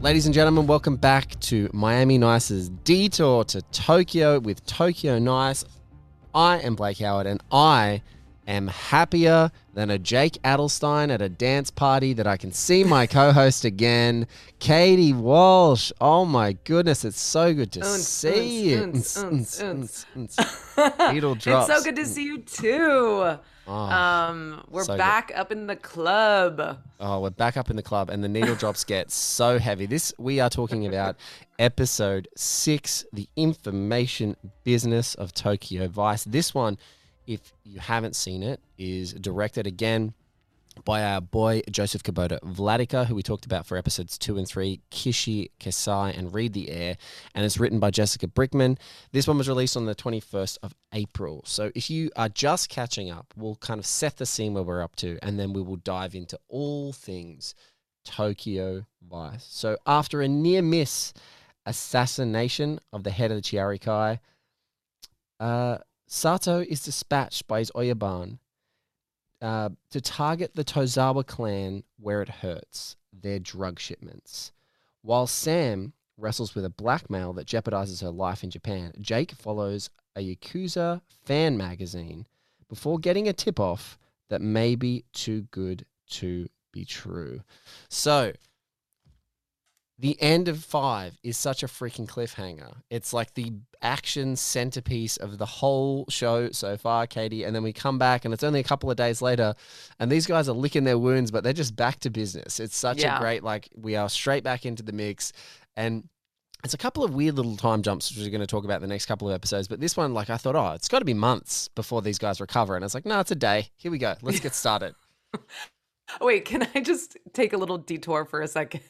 Ladies and gentlemen, welcome back to Miami Nice's detour to Tokyo with Tokyo Nice. I am Blake Howard and I am happier than a Jake Adelstein at a dance party that I can see my co host again, Katie Walsh. Oh my goodness, it's so good to Unce, see you. unce, unce, unce. Needle drops. It's so good to see you too. Oh, Um, we're so good. back up in the club. Oh, we're back up in the club, and the needle drops get so heavy. This we are talking about episode six, the information business of Tokyo Vice. This one, if you haven't seen it, is directed again by our boy Josef Kubota Wladyka, who we talked about for episodes two and three, Kishi Kaisei and Read the Air, and it's written by Jessica Brickman. This one was released on the 21st of April. So if you are just catching up, we'll kind of set the scene where we're up to, and then we will dive into all things Tokyo Vice. So after a near miss assassination of the head of the Chiharakai, uh, Sato is dispatched by his Oyabun uh, to target the Tozawa clan where it hurts, their drug shipments. While Sam wrestles with a blackmail that jeopardizes her life in Japan, Jake follows a Yakuza fan magazine before getting a tip off that may be too good to be true. So, the end of five is such a freaking cliffhanger. It's like the action centerpiece of the whole show so far, Katie. And then we come back, and it's only a couple of days later, and these guys are licking their wounds, but they're just back to business. It's such Yeah. a great, like, we are straight back into the mix. And it's a couple of weird little time jumps, which we're going to talk about in the next couple of episodes. But this one, like, I thought, oh, it's got to be months before these guys recover. And it's like, no, it's a day. Here we go. Let's get started. Wait, can I just take a little detour for a second?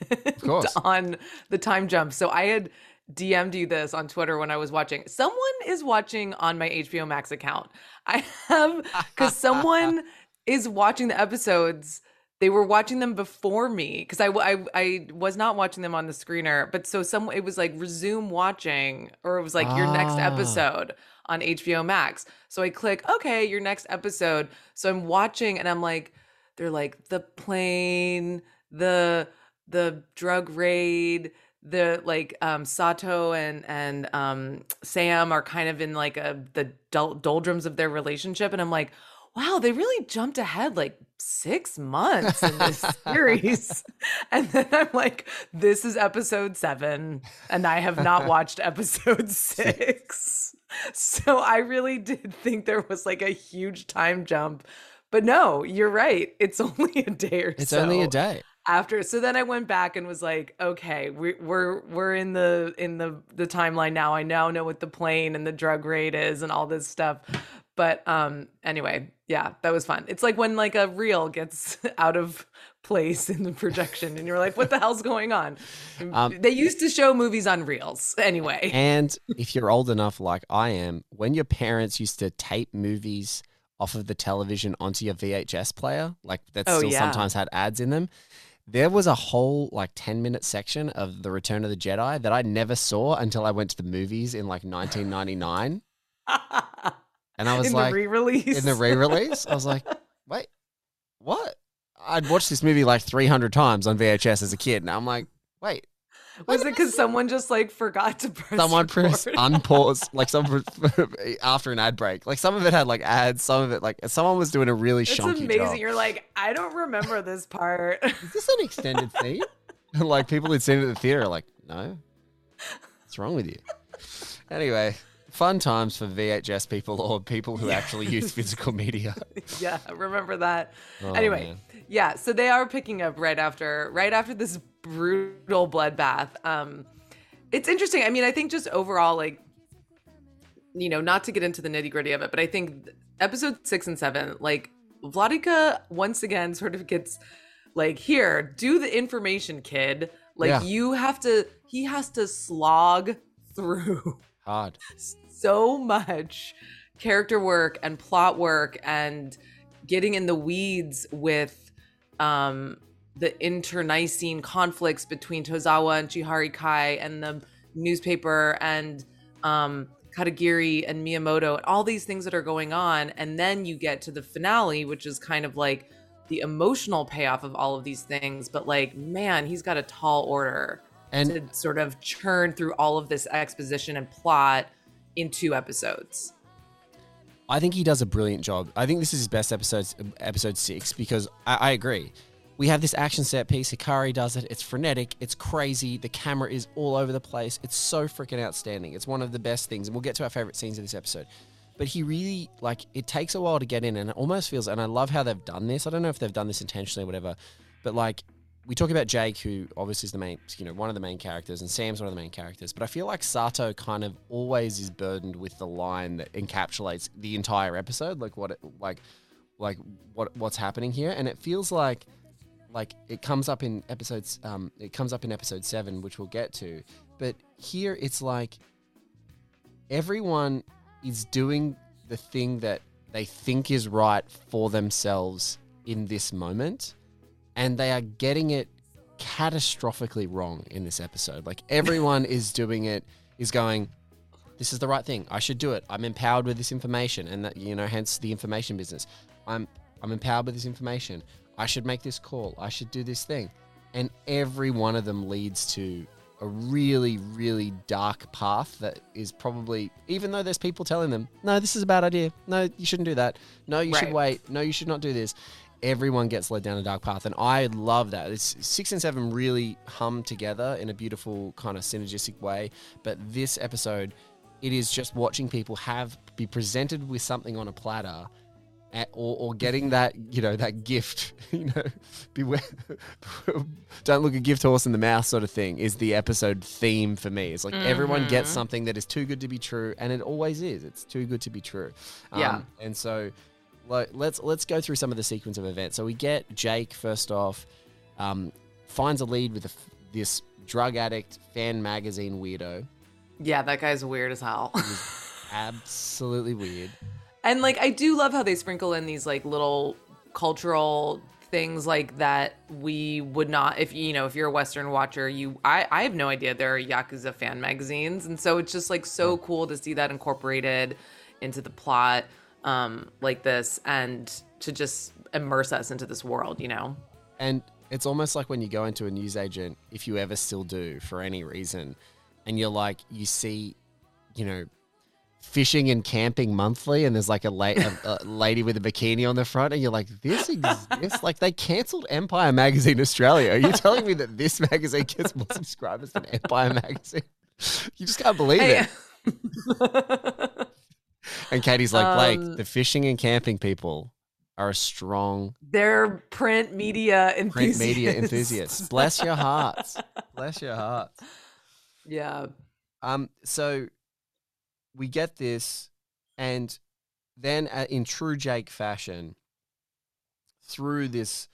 On the time jump. So I had DM'd you this on Twitter when I was watching. Someone is watching on my HBO Max account. I have because someone is watching the episodes. They were watching them before me because I, I I was not watching them on the screener. But so some it was like resume watching, or it was like your next Ah. episode on HBO Max. So I click, okay, your next episode. So I'm watching and I'm like, they're like the plane, the the drug raid, the like um Sato and and um Sam are kind of in like a the doldrums of their relationship and I'm like, wow, they really jumped ahead like 6 months in this series. and then I'm like, this is episode 7 and I have not watched episode 6. So I really did think there was like a huge time jump. But no, you're right. It's only a day or It's so only a day. after so then i went back and was like okay we, we're we're in the in the the timeline now. I now know what the plane and the drug raid is and all this stuff. But um anyway yeah that was fun. It's like when like a reel gets out of place in the projection and you're like what the hell's going on? Um, they used to show movies on reels. Anyway. And if you're old enough, like I am, when your parents used to tape movies off of the television onto your VHS player, like that Oh, still yeah. sometimes had ads in them, there was a whole like 10 minute section of The Return of the Jedi that I never saw until I went to the movies in like 1999. And I was like in like, the re-release in the re release, I was like, wait, what? I'd watched this movie like 300 times on VHS as a kid. And I'm like, wait, was it because someone just like forgot to press someone record? unpause like some after an ad break like some of it had like ads some of it like someone was doing a really It's shonky amazing. job You're like, I don't remember this part. is this an extended theme like people who'd seen it at the theater are like no what's wrong with you anyway fun times for vhs people or people who actually use physical media yeah, remember that. Oh, anyway, man. yeah, so they are picking up right after right after this brutal bloodbath. Um it's interesting. I mean, I think just overall like you know, not to get into the nitty gritty of it, but I think episode six and seven, like Wladyka once again sort of gets like, here, do the information, kid. Like Yeah. you have to, he has to slog through Hard. so much character work and plot work and getting in the weeds with um the internecine conflicts between Tozawa and Chihara Kai and the newspaper and um Katagiri and Miyamoto and all these things that are going on and then you get to the finale which is kind of like the emotional payoff of all of these things but like man he's got a tall order And to sort of churn through all of this exposition and plot in two episodes. I think he does a brilliant job. I think this is his best episode, episode six, because I, I agree. We have this action set piece. Hikari does it. It's frenetic. It's crazy. The camera is all over the place. It's so freaking outstanding. It's one of the best things. And we'll get to our favorite scenes of this episode. But he really, like, it takes a while to get in, and it almost feels, and I love how they've done this. I don't know if they've done this intentionally or whatever, but like, we talk about Jake, who obviously is the main, you know, one of the main characters, and Sam's one of the main characters. But I feel like Sato kind of always is burdened with the line that encapsulates the entire episode, like what, it, like, like what what's happening here, and it feels like, like it comes up in episodes, um, it comes up in episode seven, which we'll get to. But here it's like everyone is doing the thing that they think is right for themselves in this moment and they are getting it catastrophically wrong in this episode. Like everyone is doing it, is going, this is the right thing. I should do it. I'm empowered with this information, and that you know, hence the information business. I'm I'm empowered with this information. I should make this call. I should do this thing, and every one of them leads to a really, really dark path that is probably, even though there's people telling them, no, this is a bad idea. No, you shouldn't do that. No, you should wait. No, you should not do this everyone gets led down a dark path and i love that it's six and seven really hum together in a beautiful kind of synergistic way but this episode it is just watching people have be presented with something on a platter at, or, or getting that you know that gift you know beware don't look a gift horse in the mouth sort of thing is the episode theme for me it's like everyone gets something that is too good to be true and it always is it's too good to be true Yeah. and so like, let's let's go through some of the sequence of events. So we get Jake first off, um, finds a lead with a this drug addict fan magazine weirdo. Yeah, that guy's weird as hell. Absolutely weird. And like I do love how they sprinkle in these like little cultural things like that we would not if you know if you're a western watcher you I I have no idea. There are yakuza fan magazines. And so it's just like so cool to see that incorporated into the plot um like this and to just immerse us into this world you know? And it's almost like when you go into a newsagent, if you ever still do for any reason, and you're like, you see, you know, fishing and camping monthly, and there's like a, la- a, a lady with a bikini on the front, and you're like, this exists? like they cancelled Empire Magazine Australia. Are you telling me that this magazine gets more subscribers than Empire Magazine? You just can't believe Hey- it. And Katie's like, Blake, Um, the fishing and camping people are a strong they're print media enthusiasts print media enthusiasts. Bless your hearts. Bless your hearts. yeah Um, so we get this, and then uh, in true Jake fashion, through this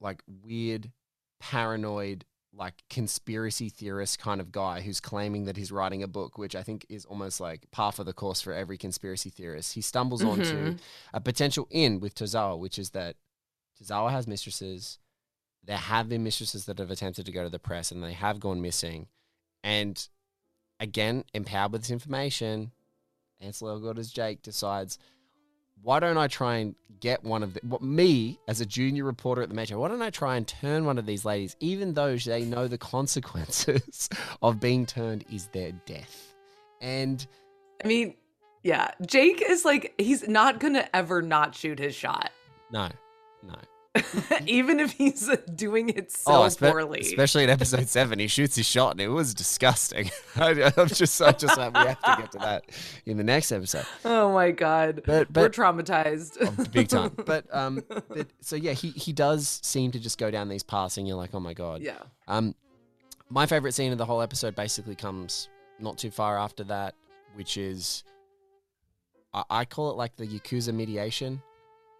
like weird, paranoid, like conspiracy theorist kind of guy who's claiming that he's writing a book, which I think is almost like par for the course for every conspiracy theorist. He stumbles onto Mhm. a potential in with Tozawa, which is that Tozawa has mistresses. There have been mistresses that have attempted to go to the press and they have gone missing. And again, empowered with this information, Ansel Elgort as Jake decides, why don't I try and get one of the, what, me as a junior reporter at the Metro? Why don't I try and turn one of these ladies, even though they know the consequences of being turned is their death? And I mean, yeah, Jake is like he's not gonna ever not shoot his shot, no, no. even if he's doing it so espe- poorly. Especially in episode seven, he shoots his shot and it was disgusting. I, I'm just, I just like, we have to get to that in the next episode. oh my god, But- we're traumatized. Oh, big time. But um, but, so yeah, he he does seem to just go down these paths, and you're like, oh my god. yeah, Um, my favorite scene of the whole episode basically comes not too far after that, which is I, I call it like the Yakuza mediation,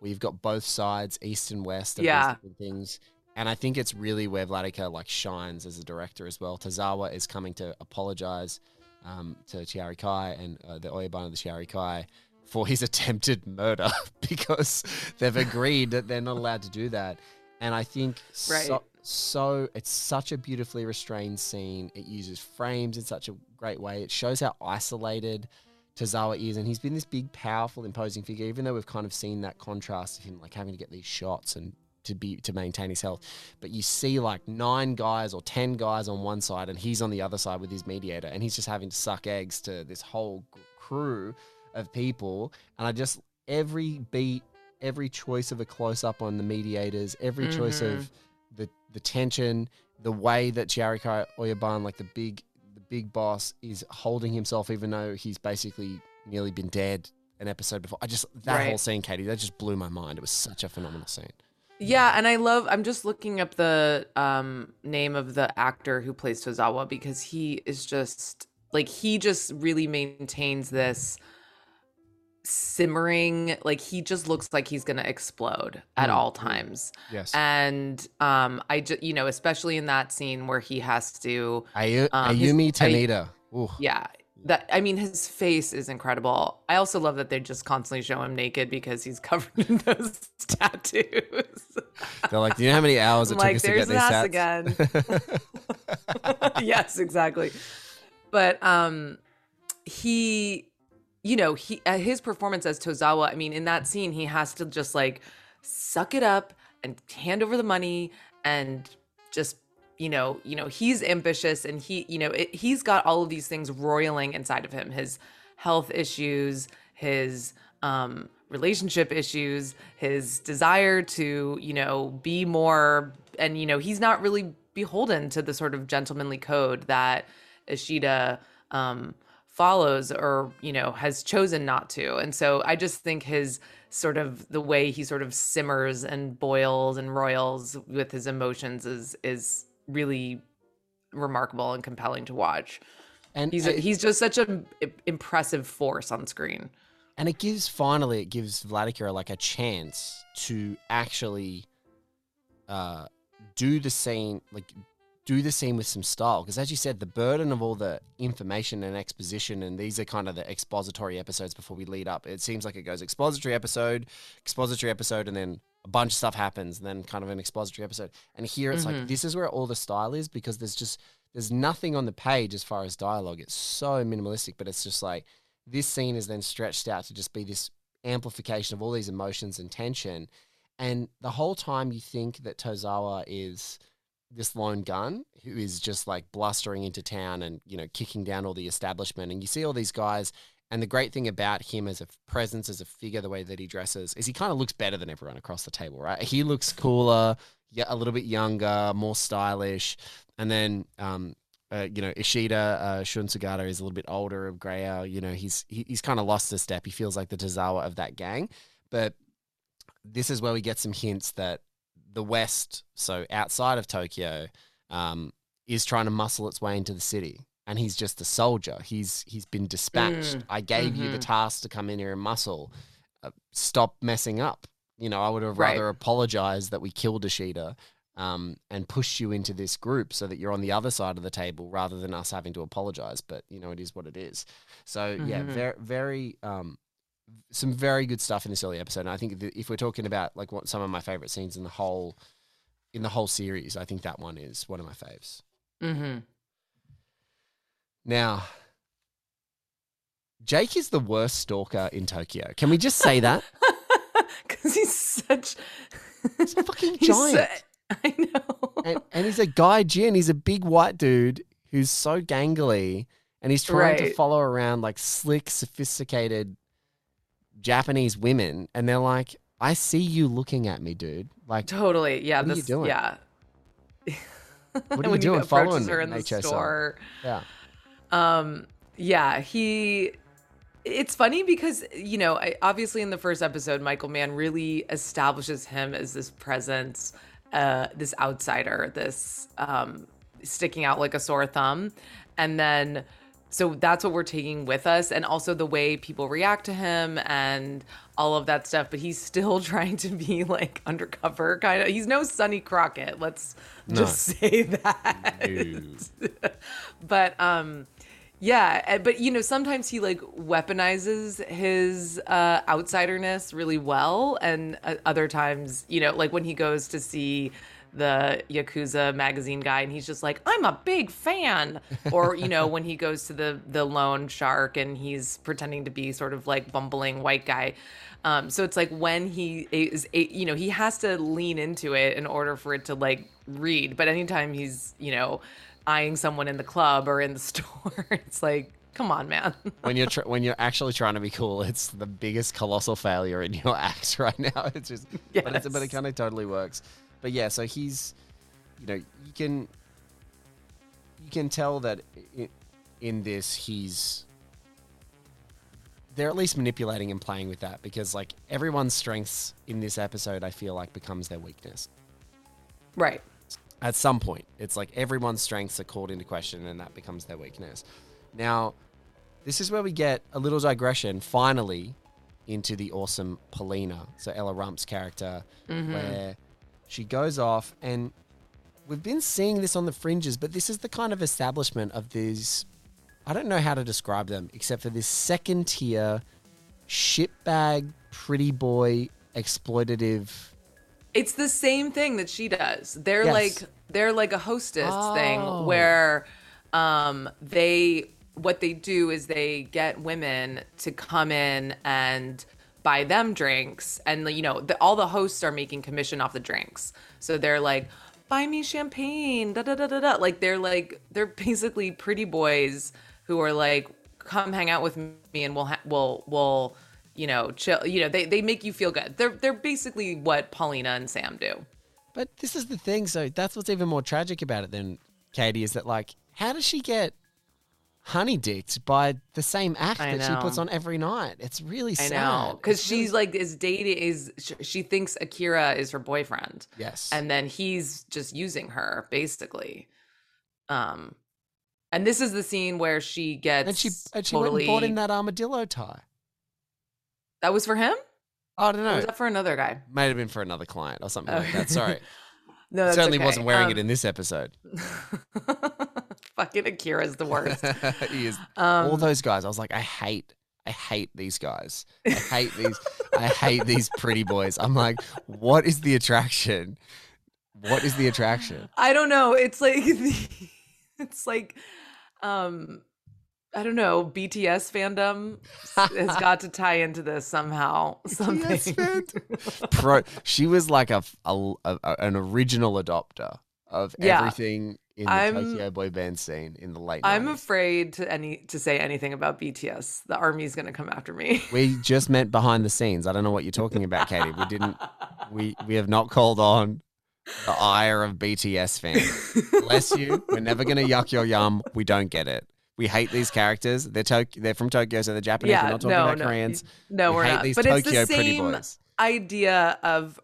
where you've got both sides, east and west, of Yeah. things. And I think it's really where Wladyka like shines as a director as well. Tozawa is coming to apologize um, to Chihara Kai and uh, the Oyabun of the Chihara Kai for his attempted murder because they've agreed that they're not allowed to do that. And I think Right. so, so it's such a beautifully restrained scene. It uses frames in such a great way. It shows how isolated Tozawa is, and he's been this big, powerful, imposing figure. Even though we've kind of seen that contrast of him like having to get these shots and to be to maintain his health, but you see like nine guys or ten guys on one side, and he's on the other side with his mediator, and he's just having to suck eggs to this whole crew of people. And I just every beat, every choice of a close up on the mediators, every choice of mm-hmm. the the tension, the way that Chiharakai Oyabun, like the big big boss, is holding himself, even though he's basically nearly been dead an episode before. I just that Right. whole scene, Katie, that just blew my mind. It was such a phenomenal scene. Yeah, and I love. I'm just looking up the um, name of the actor who plays Tozawa because he is just like he just really maintains this simmering. Like he just looks like he's gonna explode at Mm, all times. Yes, And um, I just you know, especially in that scene where he has to, Ayu- um, Ayumi. Ooh. yeah. That I mean, his face is incredible. I also love that they just constantly show him naked because he's covered in those tattoos. They're like, do you know how many hours it took like, us to "There's get these tats? yes, exactly. But um, he, you know, he uh, his performance as Tozawa. I mean, in that scene, he has to just like suck it up and hand over the money and just you know you know he's ambitious and he you know it, he's got all of these things roiling inside of him his health issues his um relationship issues his desire to you know be more and you know he's not really beholden to the sort of gentlemanly code that ishida um follows or you know has chosen not to. And so i just think his sort of the way he sort of simmers and boils and roils with his emotions is is really remarkable and compelling to watch. And he's a, he's just such an impressive force on screen. And it gives finally it gives Vladimir like a chance to actually uh, do the scene like do the scene with some style because as you said the burden of all the information and exposition and these are kind of the expository episodes before we lead up it seems like it goes expository episode expository episode and then a bunch of stuff happens and then kind of an expository episode and here it's like Mhm. this is where all the style is because there's just there's nothing on the page as far as dialogue it's so minimalistic but it's just like this scene is then stretched out to just be this amplification of all these emotions and tension. And the whole time you think that Tozawa is this lone gun who is just like blustering into town and, you know, kicking down all the establishment. And you see all these guys. And the great thing about him as a presence, as a figure, the way that he dresses, is he kind of looks better than everyone across the table, right? He looks cooler, yeah, a little bit younger, more stylish. And then um, uh, you know, Ishida uh, Shun Sugata is a little bit older, of grayer. You know, he's he, he's kind of lost a step. He feels like the Tozawa of that gang. But this is where we get some hints that the West, so outside of Tokyo, um, is trying to muscle its way into the city. And he's just a soldier. He's he's been dispatched. Mm, I gave you the mhm. task to come in here and muscle. Uh, stop messing up. You know, I would have Right. rather apologized that we killed Ishida um, and push you into this group so that you're on the other side of the table rather than us having to apologize. But you know, it is what it is. So yeah, Mhm. very, very, um, some very good stuff in this early episode. And I think if we're talking about like what some of my favorite scenes in the whole, in the whole series, I think that one is one of my faves. mm-hmm. Now, Jake is the worst stalker in Tokyo. Can we just say that? because he's such He's a fucking he's so- giant. i know and, and he's a gaijin. He's a big white dude who's so gangly, and he's trying to follow around like slick, sophisticated Japanese women, and they're like, "I see you looking at me, dude. Like, totally yeah What are you this doing? yeah What are you doing he following her in the HSL? store yeah, Um, yeah, he. It's funny because you know, I, obviously in the first episode, Michael Mann really establishes him as this presence, uh, this outsider, this um, sticking out like a sore thumb, and then so that's what we're taking with us and also the way people react to him and all of that stuff but he's still trying to be like undercover kind of he's no sonny crockett let's just say that. But um yeah eh, but you know sometimes he like weaponizes his uh outsiderness really well and uh, other times you know like when he goes to see the Yakuza magazine guy and he's just like, I'm a big fan. Or, you know, when he goes to the the loan shark and he's pretending to be sort of like bumbling white guy. Um, so it's like when he is, you know, he has to lean into it in order for it to like read. But anytime he's, you know, eyeing someone in the club or in the store, it's like, come on, man. when you're tr- when you're actually trying to be cool, it's the biggest colossal failure in your act right now. It's just, yes. but, it's, but it kind of totally works. But yeah, so he's, you know, you can you can tell that in, in this he's they're at least manipulating and playing with that because like everyone's strengths in this episode I feel like becomes their weakness. Right. At some point, it's like everyone's strengths are called into question and that becomes their weakness. Now, this is where we get a little digression finally into the awesome Polina, so Ella Rumpf's character, mm-hmm. where she goes off, and we've been seeing this on the fringes, but this is the kind of establishment of these. I don't know how to describe them except for this second tier shitbag, pretty boy, exploitative. It's the same thing that she does. They're yes. like they're like a hostess oh. thing where um, they what they do is they get women to come in and buy them drinks and you know the, all the hosts are making commission off the drinks. So they're like buy me champagne da da da da da. Like they're like they're basically pretty boys who are like come hang out with me and we'll ha- we'll we'll you know chill you know they they make you feel good. They're they're basically what polina and Sam do. But this is the thing so that's what's even more tragic about it than Katie is that like how does she get honey dicked by the same act I that know. she puts on every night. It's really sad. I know because she's really... like is dating is she thinks Akira is her boyfriend. Yes, and then he's just using her basically. Um, and this is the scene where she gets and she and she totally... went and bought in that armadillo tie. That was for him. I don't know. Or was that for another guy? Might have been for another client or something like that. Sorry. no, certainly okay. wasn't wearing um... it in this episode. Fucking Akira's the worst. he is. Um, All those guys, I was like, I hate, I hate these guys. I hate these. I hate these pretty boys. I'm like, what is the attraction? What is the attraction? I don't know. It's like, it's like, um, I don't know, BTS fandom has got to tie into this somehow. Something. Pro, she was like a, a, a, an original adopter of yeah. everything in the I'm, Tokyo boy band scene in the late. I'm 90s. afraid to any to say anything about BTS. The army's going to come after me. we just met behind the scenes. I don't know what you're talking about, Katie. We didn't. We we have not called on the ire of BTS fans. Bless you. We're never going to yuck your yum. We don't get it. We hate these characters. They're to- they're from Tokyo, so they're Japanese. Yeah, we're not talking no, about no. Koreans. No, we are not. These but Tokyo it's the same idea of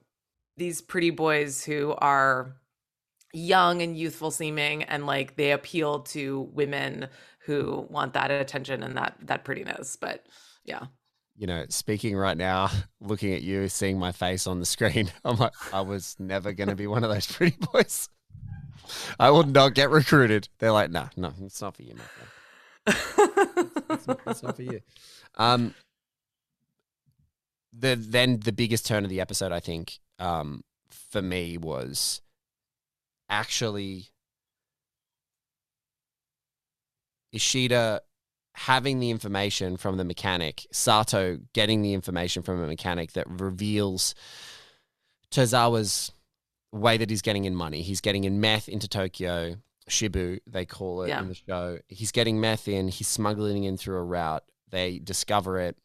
these pretty boys who are young and youthful seeming and like they appeal to women who want that attention and that that prettiness but yeah. You know speaking right now looking at you seeing my face on the screen i'm like i was never going to be one of those pretty boys. I would not get recruited. They're like no nah, no it's not for you my friend. It's, it's, it's not for you. Um the then the biggest turn of the episode i think um for me was actually Ishida having the information from the mechanic, Sato getting the information from a mechanic that reveals Tozawa's way that he's getting in money. He's getting in meth into Tokyo, Shabu, they call it yeah. in the show. He's getting meth in, he's smuggling in through a route. They discover it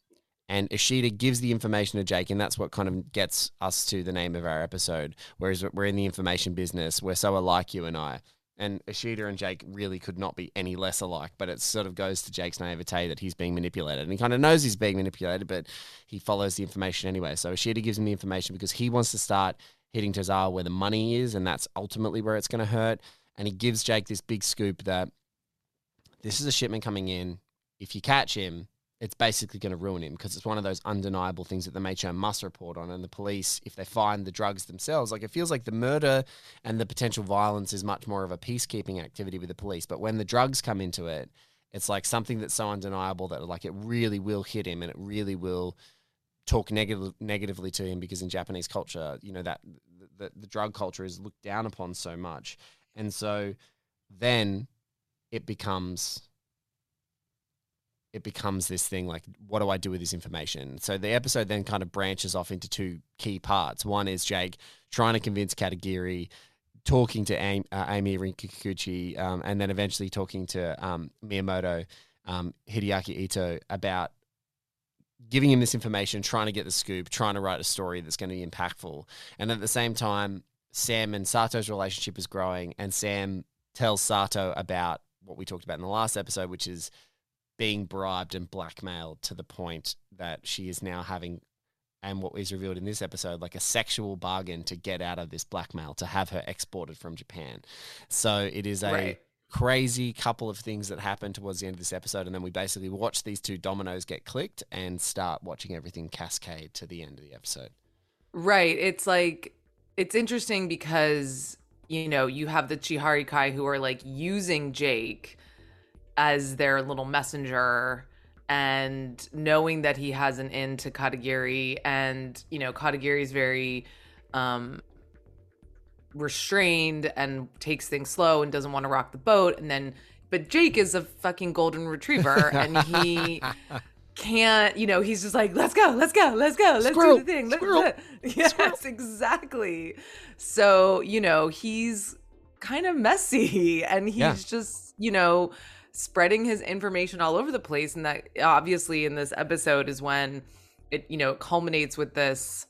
and Ishida gives the information to Jake, and that's what kind of gets us to the name of our episode. Whereas we're in the information business, we're so alike, you and I. And Ishida and Jake really could not be any less alike, but it sort of goes to Jake's naivete that he's being manipulated. And he kind of knows he's being manipulated, but he follows the information anyway. So Ishida gives him the information because he wants to start hitting Tozawa where the money is, and that's ultimately where it's going to hurt. And he gives Jake this big scoop that this is a shipment coming in. If you catch him, it's basically going to ruin him because it's one of those undeniable things that the Meicho must report on. And the police, if they find the drugs themselves, like it feels like the murder and the potential violence is much more of a peacekeeping activity with the police. But when the drugs come into it, it's like something that's so undeniable that like it really will hit him and it really will talk negative, negatively to him because in Japanese culture, you know, that the, the drug culture is looked down upon so much. And so then it becomes it becomes this thing like what do i do with this information? So the episode then kind of branches off into two key parts. One is jake trying to convince katagiri talking to emi, uh, emi rinkakuchi um, and then eventually talking to um, miyamoto um, hideaki ito about giving him this information trying to get the scoop trying to write a story that's going to be impactful. And at the same time sam and sato's relationship is growing and sam tells sato about what we talked about in the last episode which is being bribed and blackmailed to the point that she is now having and what is revealed in this episode like a sexual bargain to get out of this blackmail to have her exported from Japan. So it is a Right. crazy couple of things that happen towards the end of this episode and then we basically watch these two dominoes get clicked and start watching everything cascade to the end of the episode. Right. It's like it's interesting because you know you have the Chihara Kai who are like using Jake as their little messenger and knowing that he has an in to Katagiri and you know Katagiri is very um restrained and takes things slow and doesn't want to rock the boat and then but Jake is a fucking golden retriever and he can't, you know, he's just like, let's go, let's go, let's go, let's Squirrel, do the thing. Let's, squirrel, yes, squirrel. exactly. So, you know, he's kind of messy and he's Yeah. just, you know, spreading his information all over the place. And that obviously in this episode is when it, you know, culminates with this,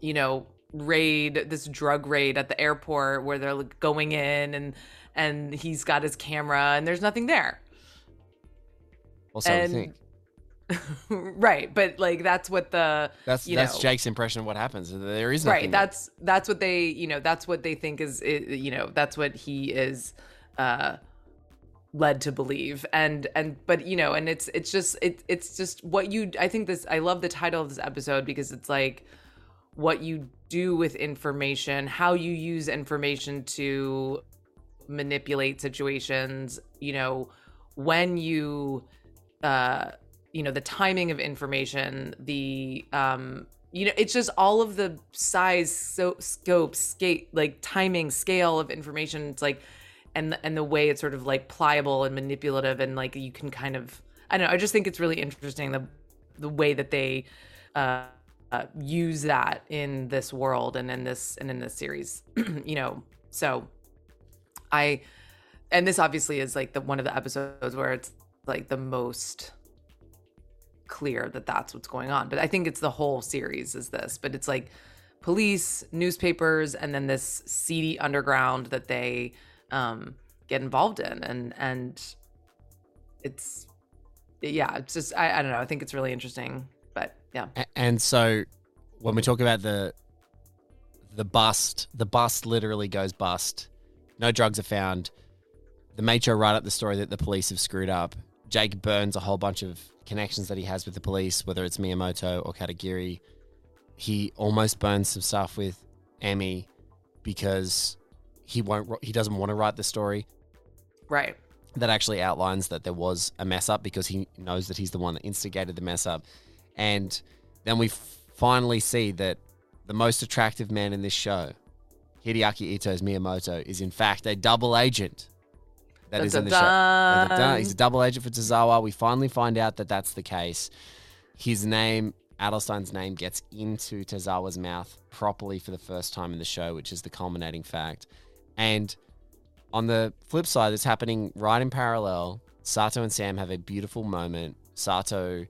you know, raid, this drug raid at the airport where they're like going in and, and he's got his camera and there's nothing there. Also, I And- think right. But like, that's what the, that's that's know- Jake's impression of what happens. There is nothing right that's that's what they you know that's what they think is you know that's what he is uh led to believe. And and but you know and it's it's just it, it's just what you i think this i love the title of this episode because it's like what you do with information how you use information to manipulate situations you know when you uh you know the timing of information the um you know it's just all of the size so scope scale like timing scale of information. It's like and and the way it's sort of like pliable and manipulative and like you can kind of i don't know i just think it's really interesting the the way that they uh, uh use that in this world and in this and in this series you know? So i and this obviously is like the one of the episodes where it's like the most clear that that's what's going on. But i think it's the whole series is this but it's like police newspapers and then this seedy underground that they um get involved in and and it's yeah it's just i, I don't know i think it's really interesting but yeah And so when we talk about the the bust, the bust literally goes bust. No drugs are found. The Meicho write up the story that the police have screwed up. Jake burns a whole bunch of connections that he has with the police, whether it's Miyamoto or Katagiri. He almost burns some stuff with Emi because he won't. He doesn't want to write the story right that actually outlines that there was a mess up because he knows that he's the one that instigated the mess up. And then we finally see that the most attractive man in this show, Hideaki Ito's Miyamoto, is in fact a double agent that is in the show. He's a double agent for Tozawa. We finally find out that that's the case. His name, Adelstein's name, gets into Tozawa's mouth properly for the first time in the show, which is the culminating fact. And on the flip side, it's happening right in parallel. Sato and Sam have a beautiful moment. Sato,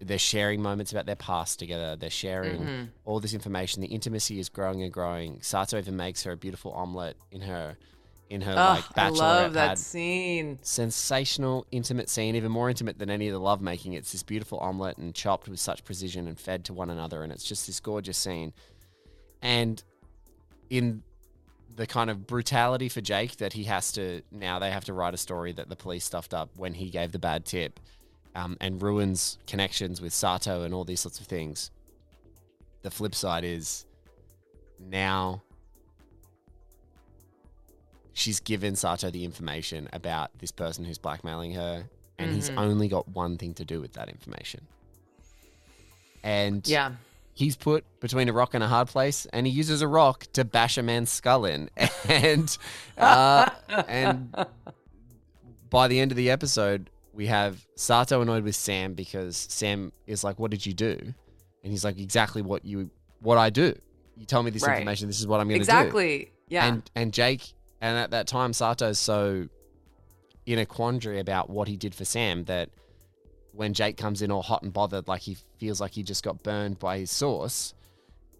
they're sharing moments about their past together. They're sharing Mhm. all this information. The intimacy is growing and growing. Sato even makes her a beautiful omelet in her, in her oh like i love that pad scene sensational, intimate scene, even more intimate than any of the lovemaking. It's this beautiful omelette and chopped with such precision and fed to one another, and it's just this gorgeous scene. And in the kind of brutality for Jake that he has to now they have to write a story that the police stuffed up when he gave the bad tip, um, and ruins connections with Sato and all these sorts of things. The flip side is now she's given Sato the information about this person who's blackmailing her, and he's Mhm. only got one thing to do with that information. And Yeah. He's put between a rock and a hard place, and he uses a rock to bash a man's skull in. And uh, and by the end of the episode, we have Sato annoyed with Sam because Sam is like, "What did you do?" And he's like, "Exactly what you what I do. You tell me this Right. information. This is what I'm going to do." exactly. Yeah. And and Jake, and at that time, Sato's so in a quandary about what he did for Sam that when Jake comes in all hot and bothered, like he feels like he just got burned by his source,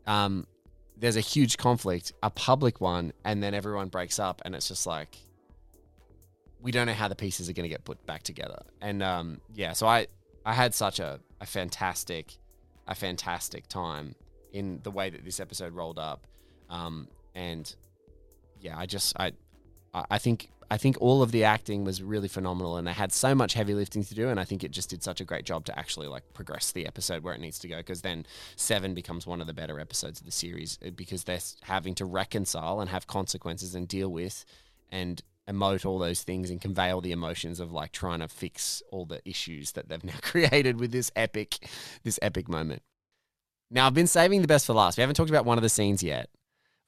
um, there's a huge conflict, a public one, and then everyone breaks up, and it's just like we don't know how the pieces are going to get put back together. And um, yeah, so I I had such a, a fantastic a fantastic time in the way that this episode rolled up, um, and yeah, I just I I I think I think all of the acting was really phenomenal, and they had so much heavy lifting to do, and I think it just did such a great job to actually like progress the episode where it needs to go, because then seven becomes one of the better episodes of the series uh, because they're having to reconcile and have consequences and deal with and emote all those things and convey all the emotions of like trying to fix all the issues that they've now created with this epic this epic moment. Now I've been saving the best for last. We haven't talked about one of the scenes yet,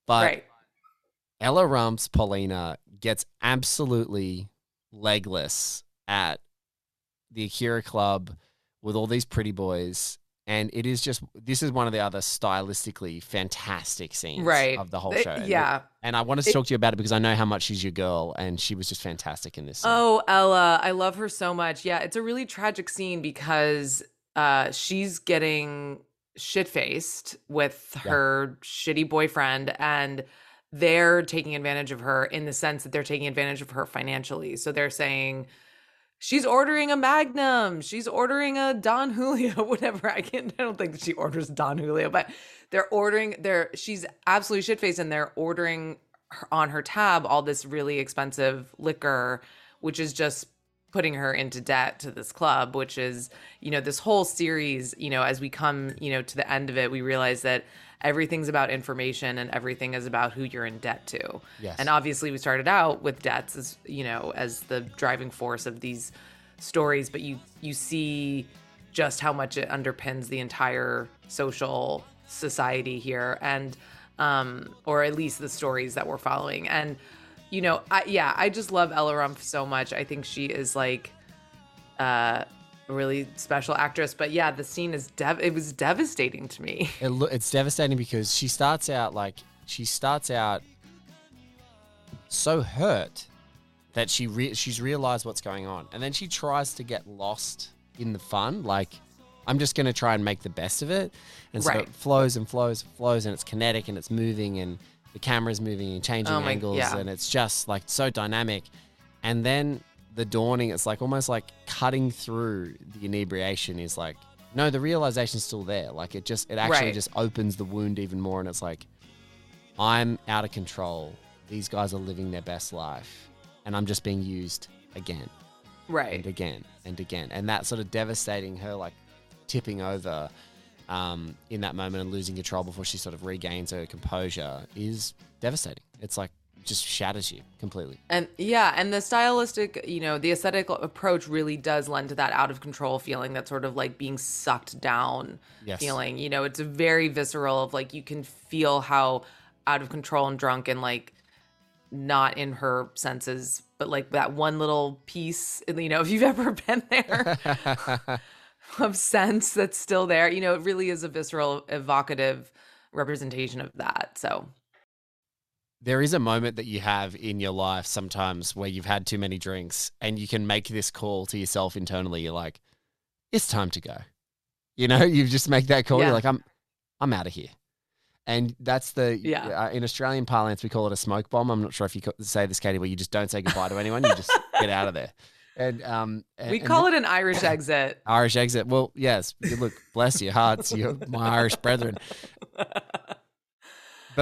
but right. Ella Rumpf's Polina gets absolutely legless at the Akira Club with all these pretty boys. And it is just, this is one of the other stylistically fantastic scenes Right. of the whole show. And- yeah. And I wanted to It- talk to you about it because I know how much she's your girl and she was just fantastic in this. scene. Oh, Ella, I love her so much. Yeah, it's a really tragic scene because uh she's getting shit faced with Yeah. her shitty boyfriend and they're taking advantage of her in the sense that they're taking advantage of her financially. So they're saying she's ordering a Magnum, she's ordering a Don Julio, whatever. I can't I don't think that she orders Don Julio, but they're ordering they're she's absolutely shit faced and they're ordering her, on her tab all this really expensive liquor which is just putting her into debt to this club which is you know this whole series you know as we come you know to the end of it we realize that everything's about information and everything is about who you're in debt to. Yes. and obviously we started out with debts as you know as the driving force of these stories but you you see just how much it underpins the entire social society here and um or at least the stories that we're following. And you know I, yeah i just love ella rumpf so much. I think she is like uh really special actress but yeah the scene is dev it was devastating to me It lo- it's devastating because she starts out like she starts out so hurt that she re- she's realized what's going on, and then she tries to get lost in the fun. Like I'm just gonna try and make the best of it, and so Right. it flows and flows and flows, and it's kinetic and it's moving, and the camera's moving and changing Oh my- angles, yeah. and it's just like so dynamic. And then the dawning, it's like almost like cutting through the inebriation is like, no, the realization's still there. Like it just, it actually Right. just opens the wound even more. And it's like, I'm out of control. These guys are living their best life. And I'm just being used again right, and again and again. And that sort of devastating her, like tipping over um, in that moment and losing control before she sort of regains her composure is devastating. It's like, just shatters you completely. And yeah, and the stylistic, you know, the aesthetic approach really does lend to that out of control feeling, that sort of like being sucked down Yes. feeling. You know, it's a very visceral of like you can feel how out of control and drunk and like not in her senses, but like that one little piece, you know, if you've ever been there of sense that's still there, you know, it really is a visceral, evocative representation of that. So there is a moment that you have in your life sometimes where you've had too many drinks and you can make this call to yourself internally. You're like, it's time to go. You know, you just make that call. Yeah. You're like, I'm, I'm out of here. And that's the Yeah. uh, in Australian parlance we call it a smoke bomb. I'm not sure if you say this, Katie, where you just don't say goodbye to anyone. You just get out of there. And um, we call it an Irish exit. Irish exit. Well, yes. Look, bless your hearts, you my Irish brethren.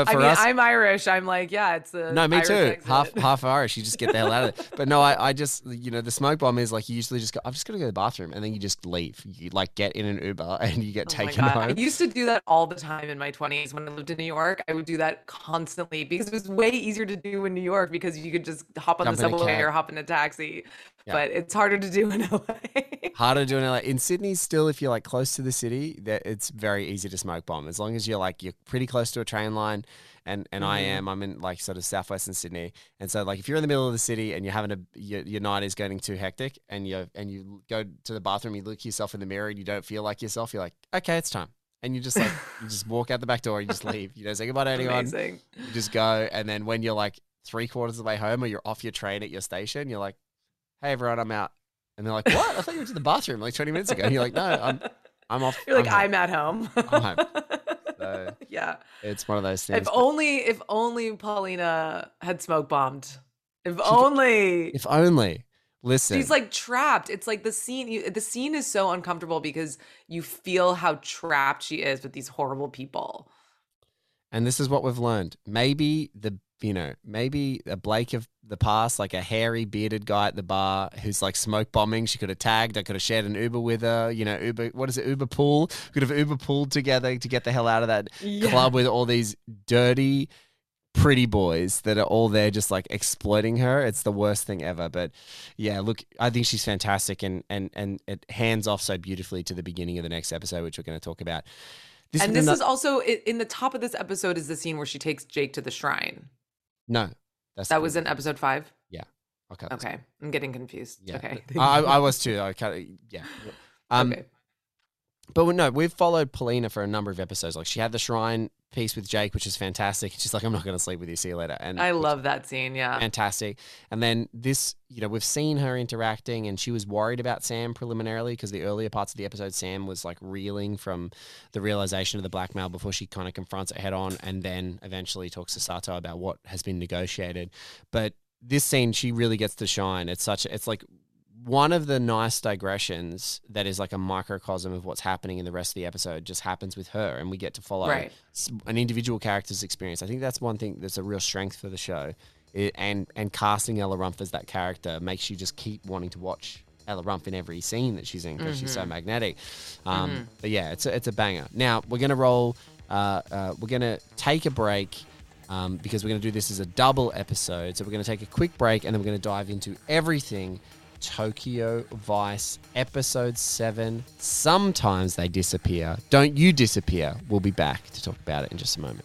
But I mean, us, I'm Irish. I'm like, yeah, it's a no, me Irish too. exit. Half half Irish. You just get the hell out of it. But no, I, I just you know the smoke bomb is like you usually just go. I'm just gonna go to the bathroom, and then you just leave. You like get in an Uber and you get Oh taken home. I used to do that all the time in my 20s when I lived in New York. I would do that constantly because it was way easier to do in New York because you could just hop on Jump the subway or hop in a taxi. Yeah. But it's harder to do in LA. Harder to do in LA. In Sydney, still, if you're like close to the city, that it's very easy to smoke bomb. As long as you're like you're pretty close to a train line, and and I Mhm. am. I'm in like sort of southwestern Sydney, and so like if you're in the middle of the city and you're having a your, your night is getting too hectic, and you and you go to the bathroom, you look yourself in the mirror, and you don't feel like yourself. You're like, okay, it's time, and you just like you just walk out the back door, you just leave. You don't say goodbye to anyone. Amazing. You just go, and then when you're like three quarters of the way home, or you're off your train at your station, you're like, "Hey, everyone, I'm out." And they're like, "What? I thought you went to the bathroom like 20 minutes ago." And you're like, "No, I'm, I'm off." You're like, I'm, I'm, at home. I'm Uh, so- yeah. It's one of those things. If but only, if only Polina had smoke bombed. If only. if only. Listen, She's like trapped. It's like the scene. You, the scene is so uncomfortable because you feel how trapped she is with these horrible people. and this is what we've learned. Maybe the you know maybe a Blake of the past, like a hairy bearded guy at the bar who's like smoke bombing. She could have tagged. I could have shared an Uber with her. You know, Uber. What is it? Uber pool. Could have Uber pooled together to get the hell out of that club with all these dirty, pretty boys that are all there just like exploiting her. It's the worst thing ever. But yeah, look, I think she's fantastic and and and it hands off so beautifully to the beginning of the next episode, which we're going to talk about. This and was this is also in the top of this episode is the scene where she takes Jake to the shrine. No. That's That was in episode five. Yeah. okay. Okay, I'm getting confused. Yeah. Okay. I, I was too. Of yeah. Um, okay. But no, we've followed Polina for a number of episodes. Like she had the shrine piece with Jake, which is fantastic. She's like, I'm not going to sleep with you. See you later. And I love that scene. Yeah. fantastic. And then this, you know, we've seen her interacting, and she was worried about Sam preliminarily because the earlier parts of the episode, Sam was like reeling from the realization of the blackmail before she kind of confronts it head on, and then eventually talks to Sato about what has been negotiated. But this scene, she really gets to shine. It's such, it's like one of the nice digressions that is like a microcosm of what's happening in the rest of the episode just happens with her and we get to follow Right. an individual character's experience. I think that's one thing that's a real strength for the show. It, and and casting Ella Rumpf as that character makes you just keep wanting to watch Ella Rumpf in every scene that she's in because she's so magnetic. Um, But yeah, it's a, it's a banger. Now we're gonna roll. Uh, uh, we're gonna take a break. Um, because we're going to do this as a double episode. So we're going to take a quick break and then we're going to dive into everything Tokyo Vice episode 7. Sometimes they disappear. Don't you disappear. We'll be back to talk about it in just a moment.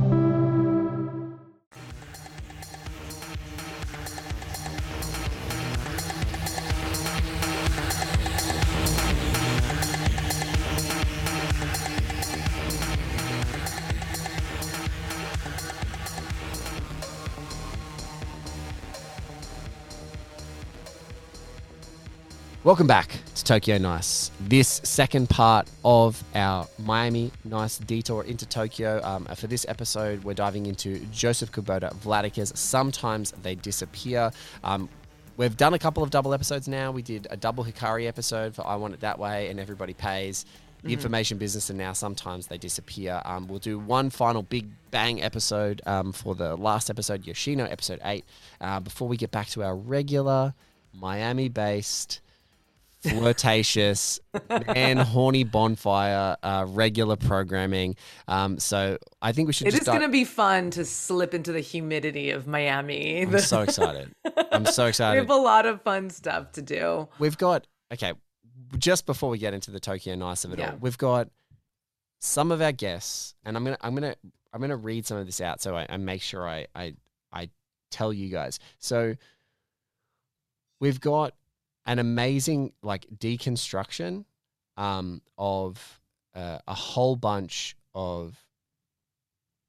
Welcome back to Tokyo Nice. This second part of our Miami Nice detour into Tokyo. Um, for this episode, we're diving into Josef Kubota Wladyka's Sometimes They Disappear. Um, we've done a couple of double episodes now. We did a double Hikari episode for I Want It That Way and Everybody Pays. The information business, and now sometimes they disappear. Um, we'll do one final big bang episode um, for the last episode, Yoshino episode 8, uh, before we get back to our regular Miami based flirtatious and horny bonfire uh, regular programming. Um, so I think we should It just is going to be fun to slip into the humidity of Miami. I'm so excited. I'm so excited. we have a lot of fun stuff to do. We've got okay. Just before we get into the Tokyo Nice of it Yeah. all, we've got some of our guests, and I'm gonna I'm gonna I'm gonna read some of this out so I, I make sure I, I I tell you guys. So we've got an amazing like deconstruction um, of uh, a whole bunch of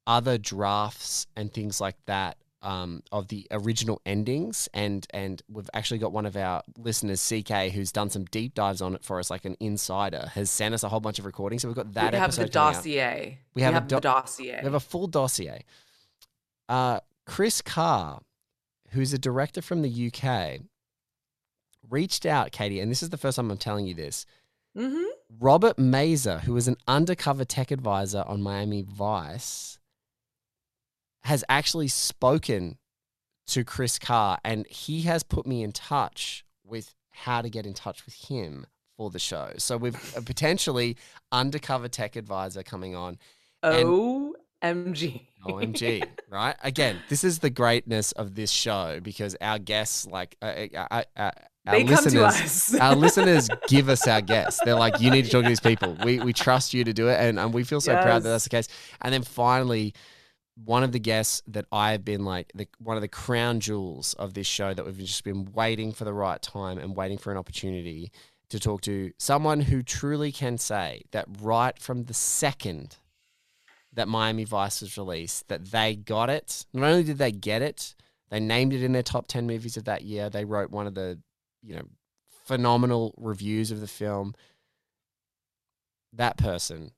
other drafts and things like that um, of the original endings, and and we've actually got one of our listeners, CK, who's done some deep dives on it for us, like an insider, has sent us a whole bunch of recordings. So we've got that we have episode the dossier. We have a do- the dossier. We have a full dossier. Uh, Chris Carr, who's a director from the UK, reached out, Katie, and this is the first time I'm telling you this. mm-hmm. Robert Mazer, who was an undercover tech advisor on Miami Vice, has actually spoken to Chris Carr and he has put me in touch with how to get in touch with him for the show. So we've a potentially undercover tech advisor coming on. And- OMG. OMG, right? Again, this is the greatness of this show because our guests, like, uh, uh, uh, uh, our They come to listeners, us. our listeners give us our guests. They're like, you need to talk to these people. We we trust you to do it, and, and we feel so proud that that's the case. And then finally, one of the guests that I've been like the one of the crown jewels of this show that we've just been waiting for the right time and waiting for an opportunity to talk to someone who truly can say that right from the second that Miami Vice was released, that they got it. Not only did they get it, they named it in their top 10 movies of that year. They wrote one of the, you know, phenomenal reviews of the film. That person,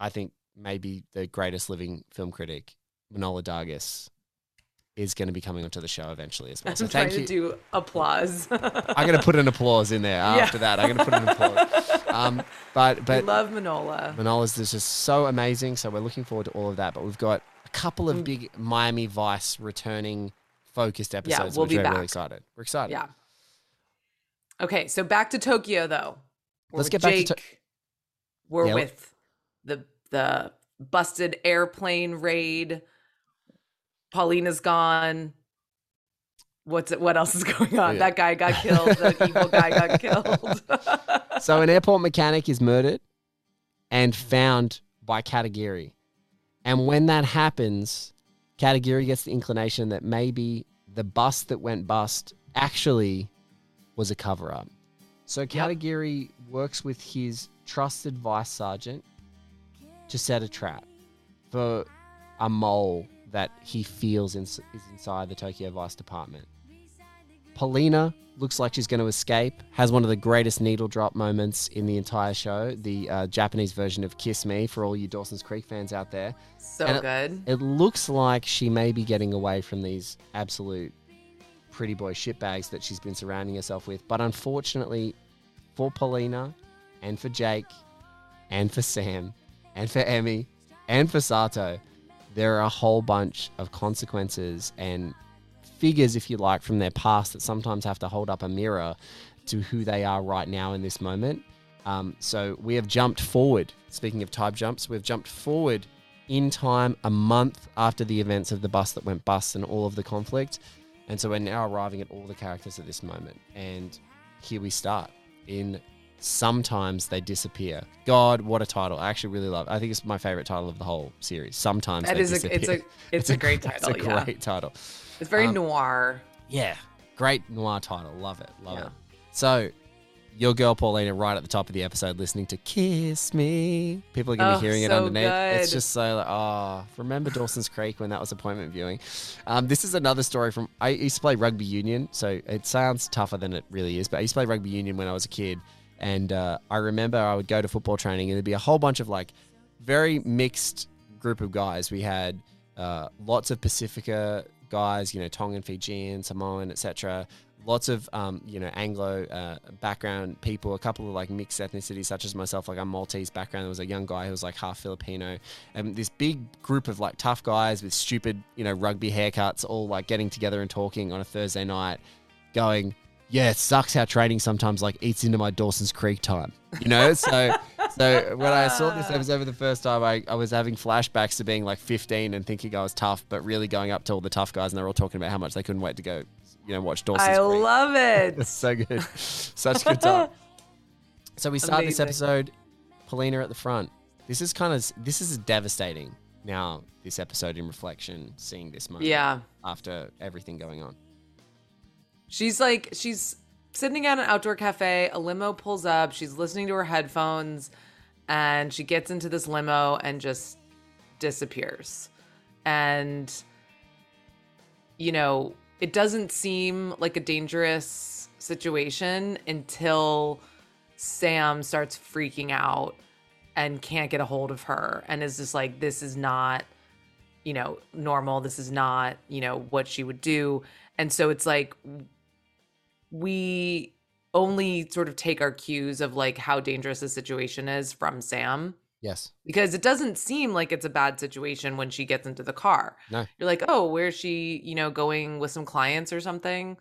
I think, maybe the greatest living film critic, Manohla Dargis, is going to be coming onto the show eventually as well. So I'm thank to you. do applause. I'm going to put an applause in there Yeah. after that. I'm going to put an applause. Um, but we love Manohla. Manohla's is just so amazing. So we're looking forward to all of that. But we've got a couple Mm. of big Miami Vice returning focused episodes, Yeah, we'll which be we're back. really excited. We're excited. Yeah. Okay, so back to Tokyo though. We're Let's get back to Jake. To- We're Yeah, with the the busted airplane raid. Polina's gone. What's it? What else is going on? Yeah. That guy got killed. The evil guy got killed. So an airport mechanic is murdered and found by Katagiri. And when that happens, Katagiri gets the inclination that maybe the bus that went bust actually was a cover up. So Katagiri works with his trusted vice sergeant to set a trap for a mole that he feels ins- is inside the Tokyo Vice Department. Polina looks like she's going to escape. Has one of the greatest needle drop moments in the entire show. The uh, Japanese version of "Kiss Me" for all you Dawson's Creek fans out there. so And it- good. It looks like she may be getting away from these absolute pretty boy shitbags that she's been surrounding herself with. But unfortunately, for Polina and for Jake and for Sam and for Emi and for Sato, there are a whole bunch of consequences and figures, if you like, from their past that sometimes have to hold up a mirror to who they are right now in this moment. Um, so we have jumped forward. Speaking of time jumps, we've jumped forward in time a month after the events of the bus that went bust and all of the conflict. And so we're now arriving at all the characters at this moment. And here we start in Sometimes They Disappear. God, what a title. I actually really love it. I think it's my favorite title of the whole series. Sometimes That They is a Disappear. it's a it's, a, great title. It's a yeah. great title. It's very um, noir. Yeah, great noir title. Love it. Love Yeah. it. So, your girl Polina, right at the top of the episode, listening to "Kiss Me." People are going to Oh, be hearing it so underneath. It's just so like, oh, remember Dawson's Creek when that was appointment viewing? Um, this is another story from. I used to play rugby union, so it sounds tougher than it really is. But I used to play rugby union when I was a kid, and uh, I remember I would go to football training, and there'd be a whole bunch of like very mixed group of guys. We had uh, lots of Pacifica guys, you know, Tongan, Fijian, Samoan, etc. Lots of um, you know Anglo uh, background people. A couple of like mixed ethnicities, such as myself. Like I'm Maltese background. There was a young guy who was like half Filipino, and this big group of like tough guys with stupid you know rugby haircuts, all like getting together and talking on a Thursday night, going, "Yeah, it sucks how training sometimes like eats into my Dawson's Creek time." You know, so. So when I saw this ah. episode for the first time, I, I was having flashbacks to being like 15 and thinking I was tough, but really going up to all the tough guys and they're all talking about how much they couldn't wait to go, you know, watch Dawson's I Creek. love it. It's so good. Such good time. So we start this episode, Polina at the front. This is kind of this is devastating now, this episode in reflection, seeing this moment Yeah. after everything going on. She's like, she's sitting at an outdoor cafe. A limo pulls up. She's listening to her headphones and she gets into this limo and just disappears. and you know, it doesn't seem like a dangerous situation until Sam starts freaking out and can't get a hold of her and is just like this is not you know normal this is not you know what she would do and so it's like we only sort of take our cues of like how dangerous the situation is from Sam Yes. because it doesn't seem like it's a bad situation when she gets into the car. No. You're like, "Oh, where's she, you know, going with some clients or something?"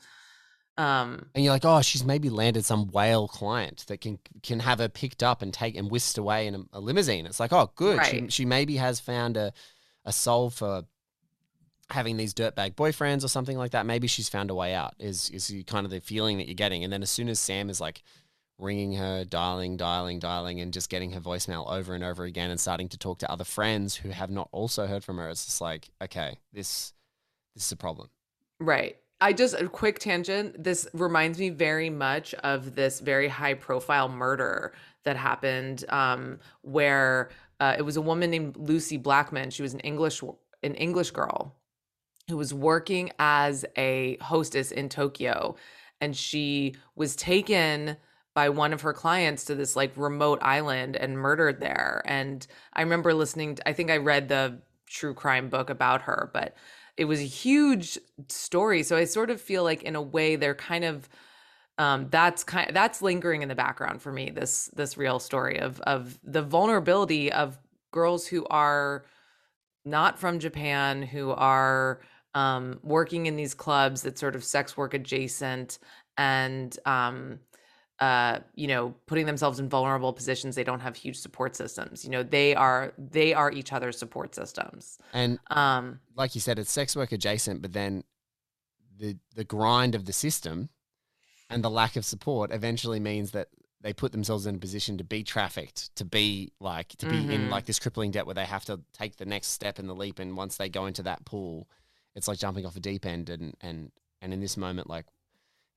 Um And you're like, oh, she's maybe landed some whale client that can can have her picked up and take and whisked away in a, a limousine. It's like, oh, good. She, she maybe has found a a soul for having these dirtbag boyfriends or something like that. Maybe she's found a way out. Is is kind of the feeling that you're getting. And then as soon as Sam is like ringing her, dialing, dialing, dialing, and just getting her voicemail over and over again, and starting to talk to other friends who have not also heard from her, it's just like, okay, this this is a problem. Right. I just a quick tangent. This reminds me very much of this very high profile murder that happened um, where uh, it was a woman named Lucy Blackman. She was an English an English girl who was working as a hostess in Tokyo and she was taken by one of her clients to this like remote island and murdered there. And I remember listening to, I think I read the true crime book about her but it was a huge story. So I sort of feel like in a way they're kind of um, that's kind that's lingering in the background for me this this real story of of the vulnerability of girls who are not from Japan who are um, working in these clubs that sort of sex work adjacent and um, uh, you know putting themselves in vulnerable positions they don't have huge support systems you know they are they are each other's support systems And um like you said, it's sex work adjacent, but then the the grind of the system and the lack of support eventually means that they put themselves in a position to be trafficked, to be like to be in Mhm. like this crippling debt where they have to take the next step in the leap, and once they go into that pool, it's like jumping off a deep end, and and and in this moment, like,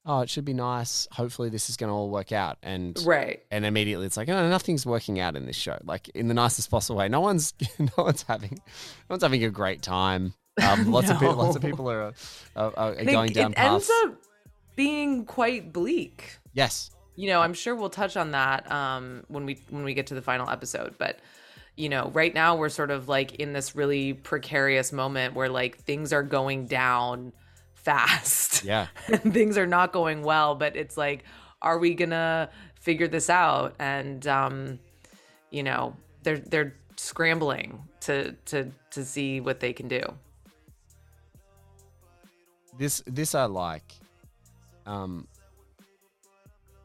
oh, it should be nice. Hopefully, this is going to all work out, and right and immediately it's like, oh, nothing's working out in this show. Like in the nicest possible way. No one's, no one's having, no one's having a great time. Um, lots of people, lots of people are, are, are going down it paths. ends up being quite bleak yes, you know i'm sure we'll touch on that um when we when we get to the final episode but you know right now we're sort of like in this really precarious moment where like things are going down fast. Yeah, and things are not going well but it's like are we gonna figure this out? And um you know they're they're scrambling to to to see what they can do. This this I like. Um,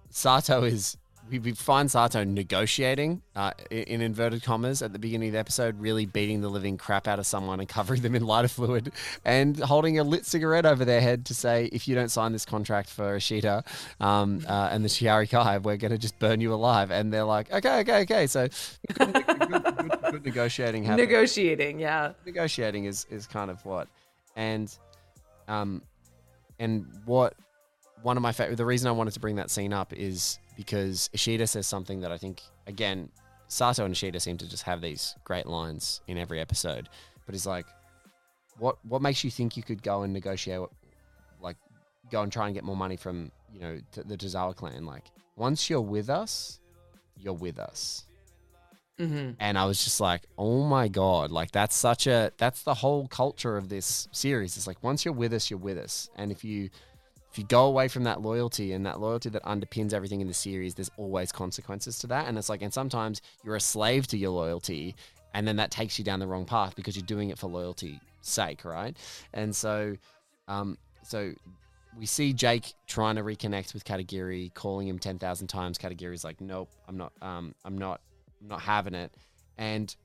Sato is we, we find Sato negotiating uh, in, in inverted commas at the beginning of the episode, really beating the living crap out of someone and covering them in lighter fluid and holding a lit cigarette over their head to say, if you don't sign this contract for Ishida um, uh, and the Chihara Kai, we're going to just burn you alive. And they're like, okay, okay, okay. So good, good, good, good negotiating happening negotiating yeah negotiating is is kind of what and um and what one of my favorite the reason I wanted to bring that scene up is because Ishida says something that I think again Sato and Ishida seem to just have these great lines in every episode but he's like what what makes you think you could go and negotiate like go and try and get more money from you know t- the Tozawa clan like once you're with us you're with us hmm and I was just like, "Oh my god!" Like that's such a that's the whole culture of this series. It's like once you're with us, you're with us, and if you if you go away from that loyalty and that loyalty that underpins everything in the series, there's always consequences to that. And it's like, and sometimes you're a slave to your loyalty, and then that takes you down the wrong path because you're doing it for loyalty's sake, right? And so, um, so we see Jake trying to reconnect with Katagiri, calling him ten thousand times. Katagiri's like, "Nope, I'm not. Um, I'm not. I'm not having it." And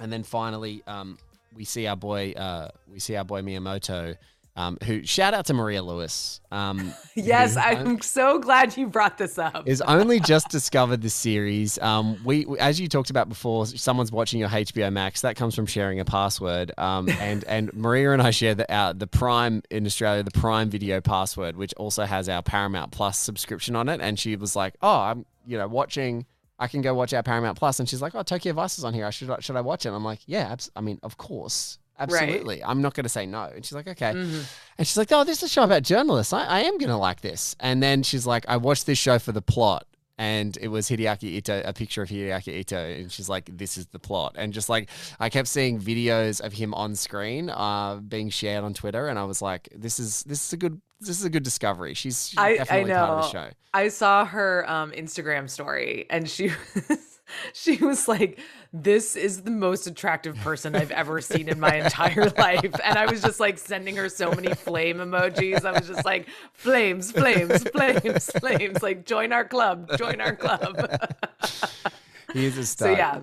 and then finally, um, we see our boy. Uh, we see our boy Miyamoto. Um, who shout out to Maria Lewis. Um, Yes, I'm so glad you brought this up. is only just discovered the series. Um, we, as you talked about before, someone's watching your HBO Max. That comes from sharing a password. Um, and and Maria and I share the our, the Prime in Australia, the Prime Video password, which also has our Paramount Plus subscription on it. And she was like, "Oh, I'm you know watching." I can go watch our Paramount Plus, and she's like, "Oh, Tokyo Vice is on here. I should should I watch it?" I'm like, "Yeah, abs- I mean, of course, Absolutely. I'm not going to say no. And she's like, okay. Mhm. And she's like, oh, this is a show about journalists. I, I am going to like this. And then she's like, I watched this show for the plot. And it was Hideaki Ito, a picture of Hideaki Ito. And she's like, this is the plot. And just like, I kept seeing videos of him on screen uh, being shared on Twitter. And I was like, this is this is a good this is a good discovery. She's, she's I- I definitely part of the show. I saw her um, Instagram story, and she she was like, "This is the most attractive person I've ever seen in my entire life," and I was just like sending her so many flame emojis. I was just like, "Flames, flames, flames, flames!" Like, join our club, join our club. He is a so star. yeah,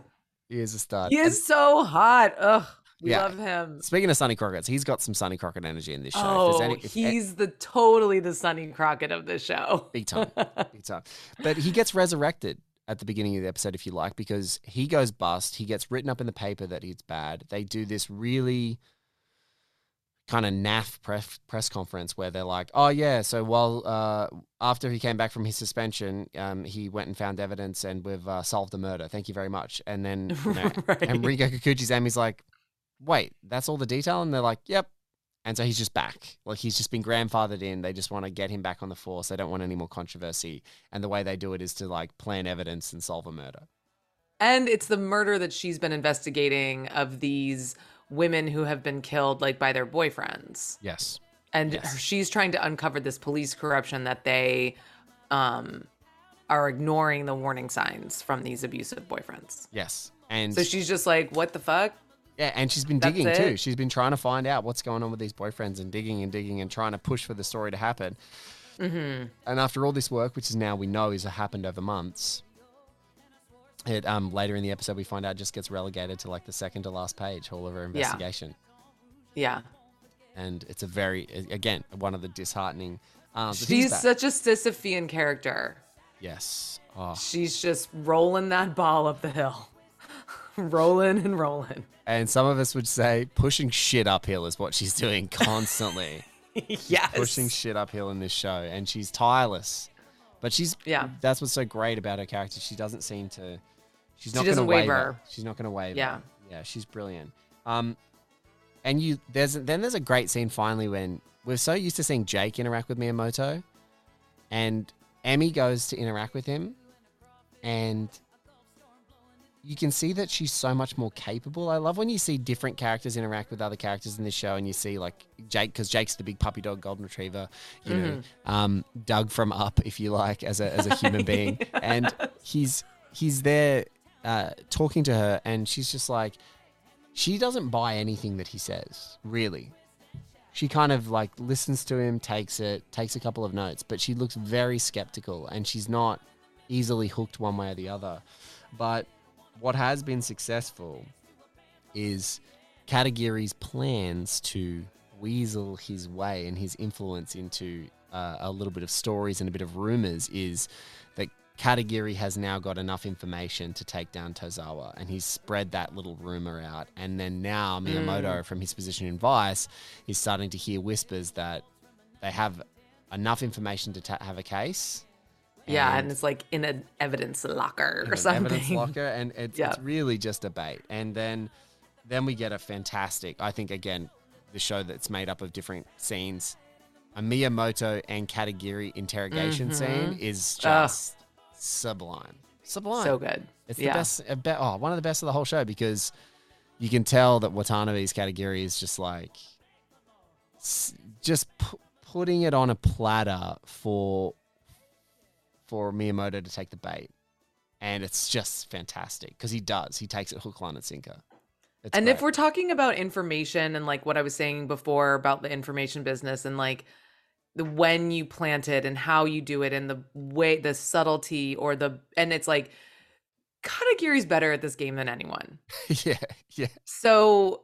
He is a star. he is so hot. Ugh, we Yeah. love him. Speaking of Sonny Crockett, he's got some Sonny Crockett energy in this show. Oh, any- if- he's the totally the Sonny Crockett of the show. big time, big time. But he gets resurrected at the beginning of the episode, if you like, because he goes bust. He gets written up in the paper that he's bad. They do this really kind of naff press press conference where they're like, "Oh yeah, so while uh, after he came back from his suspension, um, he went and found evidence, and we've uh, solved the murder. Thank you very much." And then you know, Right. and Rinko Kikuchi's Emi's like, "Wait, that's all the detail?" And they're like, "Yep." And so he's just back. Like he's just been grandfathered in. They just want to get him back on the force. They don't want any more controversy. And the way they do it is to like plan evidence and solve a murder. And it's the murder that she's been investigating of these women who have been killed like by their boyfriends. Yes. And Yes. she's trying to uncover this police corruption that they um are ignoring the warning signs from these abusive boyfriends. Yes. And So she's just like, "What the fuck?" Yeah, and she's been That's digging too. it? She's been trying to find out what's going on with these boyfriends and digging and digging and trying to push for the story to happen. Mm-hmm. And after all this work, which is now we know is happened over months, it um later in the episode we find out just gets relegated to like the second to last page, all of her investigation. Yeah. and it's a very again one of the disheartening. Um, She's such a Sisyphean character. yes. Oh. She's just rolling that ball up the hill. rolling and rolling. And some of us would say pushing shit uphill is what she's doing constantly. yes. pushing shit uphill in this show, and she's tireless. But she's Yeah. That's what's so great about her character. She doesn't seem to. She's She not going to doesn't waver. waver. She's not going to waver. Yeah. Yeah. She's brilliant. Um, and you there's then there's a great scene finally when we're so used to seeing Jake interact with Miyamoto, and Emi goes to interact with him, and you can see that she's so much more capable. I love when you see different characters interact with other characters in this show, and you see like Jake, because Jake's the big puppy dog golden retriever, you know, um, Doug from Up, if you like, as a as a human being, and he's he's there uh, talking to her, and she's just like, she doesn't buy anything that he says, really. She kind of like listens to him, takes it, takes a couple of notes, but she looks very skeptical, and she's not easily hooked one way or the other. But what has been successful is Katagiri's plans to weasel his way and his influence into uh, a little bit of stories and a bit of rumors is that Katagiri has now got enough information to take down Tozawa, and he's spread that little rumor out. And then now Miyamoto, from his position in Vice, is starting to hear whispers that they have enough information to ta- have a case. Yeah, and it's like in an evidence locker or something. evidence locker, and it's, Yeah. it's really just a bait. And then, then we get a fantastic. I think again, the show that's made up of different scenes. A Miyamoto and Katagiri interrogation scene is Mm-hmm. Ugh. just sublime, sublime. So good. It's the yeah. best. a be- oh, one of the best of the whole show because you can tell that Watanabe's Katagiri is just like just pu- putting it on a platter for for Miyamoto to take the bait, and it's just fantastic because he does. He takes it hook, line, and sinker. It's and great. if we're talking about information and like what I was saying before about the information business and like the when you plant it and how you do it and the way the subtlety or the and it's like Katagiri's better at this game than anyone. yeah, yeah, So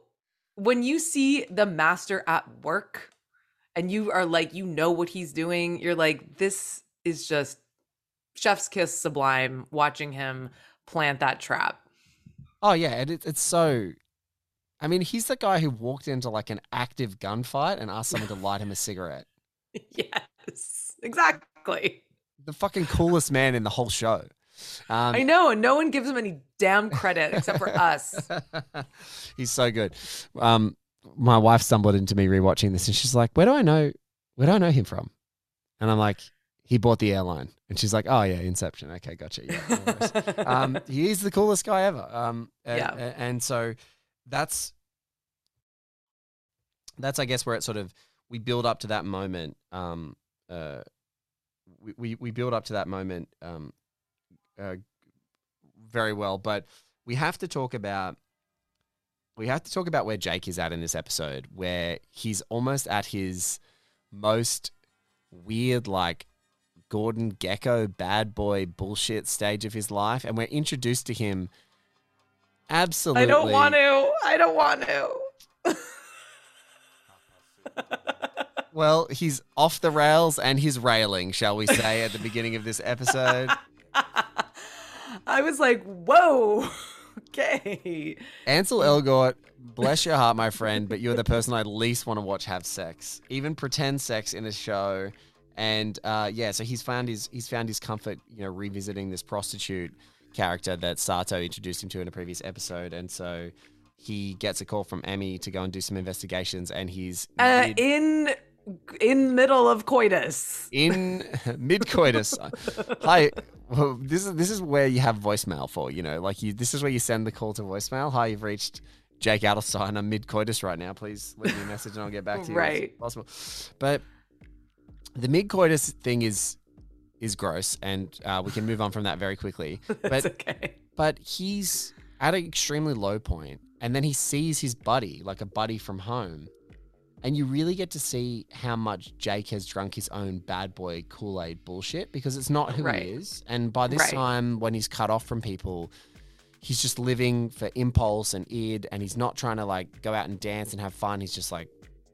when you see the master at work and you are like you know what he's doing, you're like this is just chef's kiss sublime watching him plant that trap. oh yeah, and it, it's so. I mean, he's the guy who walked into like an active gunfight and asked someone to light him a cigarette. yes. Exactly. The fucking coolest man in the whole show. Um, I know, and no one gives him any damn credit except for us. He's so good. Um, my wife stumbled into me rewatching this, and she's like, "Where do I know? Where do I know him from?" And I'm like, "He bought the airline." And she's like, "Oh yeah, Inception. Okay, gotcha. Yeah, um, he is the coolest guy ever. Um, and, Yeah. and so that's that's I guess where it sort of we build up to that moment. Um, uh, we, we we build up to that moment um, uh, very well, but we have to talk about we have to talk about where Jake is at in this episode, where he's almost at his most weird, like Gordon Gekko bad boy bullshit stage of his life, and we're introduced to him. Absolutely, I don't want to. I don't want to. Well, he's off the rails and he's railing, shall we say, at the beginning of this episode. I was like, whoa. Okay. Ansel Elgort, bless your heart, my friend, but you're the person I least want to watch have sex, even pretend sex in a show. And uh, yeah, so he's found his he's found his comfort, you know, revisiting this prostitute character that Sato introduced him to in a previous episode, and so he gets a call from Emi to go and do some investigations, and he's Uh, mid- in in middle of coitus. in mid coitus. Hi, well, this is this is where you have voicemail for. You know, like you. This is where you send the call to voicemail. Hi, you've reached Jake Adelstein. I'm mid coitus right now. Please leave me a message and I'll get back to you. as possible. But the mid coitus thing is is gross, and uh, we can move on from that very quickly. But okay. but he's at an extremely low point and then he sees his buddy like a buddy from home and you really get to see how much jake has drunk his own bad boy kool-aid bullshit because it's not who Right. he is and by this Right. time when he's cut off from people he's just living for impulse and id and he's not trying to like go out and dance and have fun he's just like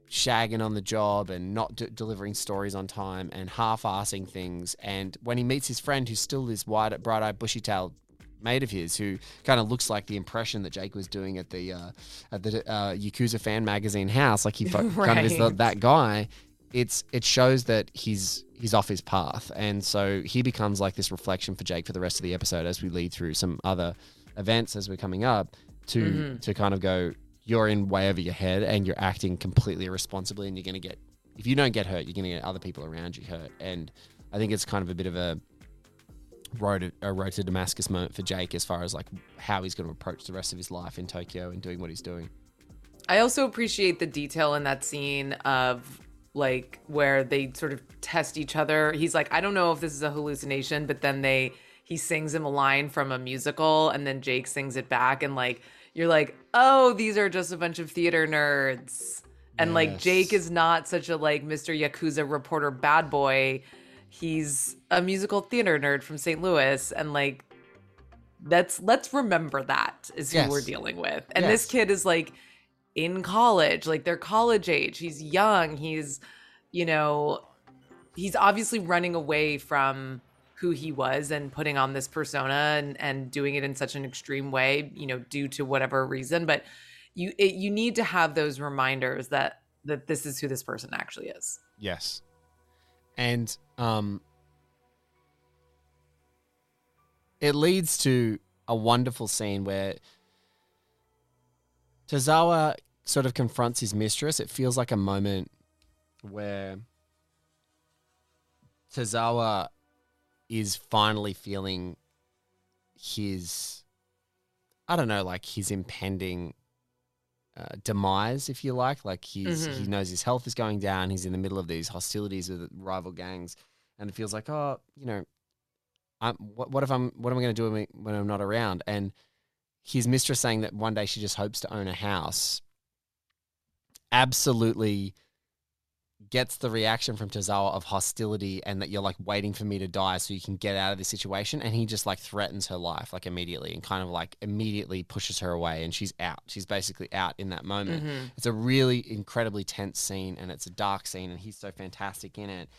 shagging on the job and not d- delivering stories on time and half-assing things and when he meets his friend who's still this wide bright-eyed bushy-tailed mate of his who kind of looks like the impression that Jake was doing at the uh, at the uh, Yakuza fan magazine house. Like he fo- kind of is the, that guy. It's it shows that he's he's off his path, and so he becomes like this reflection for Jake for the rest of the episode as we lead through some other events as we're coming up to Mhm. to kind of go. You're in way over your head, and you're acting completely irresponsibly, and you're going to get if you don't get hurt, you're going to get other people around you hurt, and I think it's kind of a bit of a road a road to Damascus moment for Jake as far as like how he's going to approach the rest of his life in Tokyo and doing what he's doing. I also appreciate the detail in that scene of like where they sort of test each other. He's like, I don't know if this is a hallucination, but then they he sings him a line from a musical and then Jake sings it back and like you're like, "Oh, these are just a bunch of theater nerds." And like Jake is not such a like Mr. Yakuza reporter bad boy. He's a musical theater nerd from St. Louis and like that's let's remember that is who Yes. we're dealing with. And this kid is like in college, like they're college age. He's young. He's, you know, he's obviously running away from who he was and putting on this persona and and doing it in such an extreme way, you know, due to whatever reason. But you it, you need to have those reminders that that this is who this person actually is. Yes. And um it leads to a wonderful scene where Tozawa sort of confronts his mistress. It feels like a moment where Tozawa is finally feeling his I don't know, like his impending uh, demise, if you like. Like he's Mhm. he knows his health is going down. He's in the middle of these hostilities with rival gangs, and it feels like, oh, you know, I'm, what, what if I'm what am I going to do when I'm not around? And his mistress saying that one day she just hopes to own a house. Absolutely gets the reaction from Tozawa of hostility and that you're like waiting for me to die so you can get out of this situation and he just like threatens her life like immediately and kind of like immediately pushes her away and she's out. She's basically out in that moment. Mhm. it's a really incredibly tense scene and it's a dark scene and he's so fantastic in it.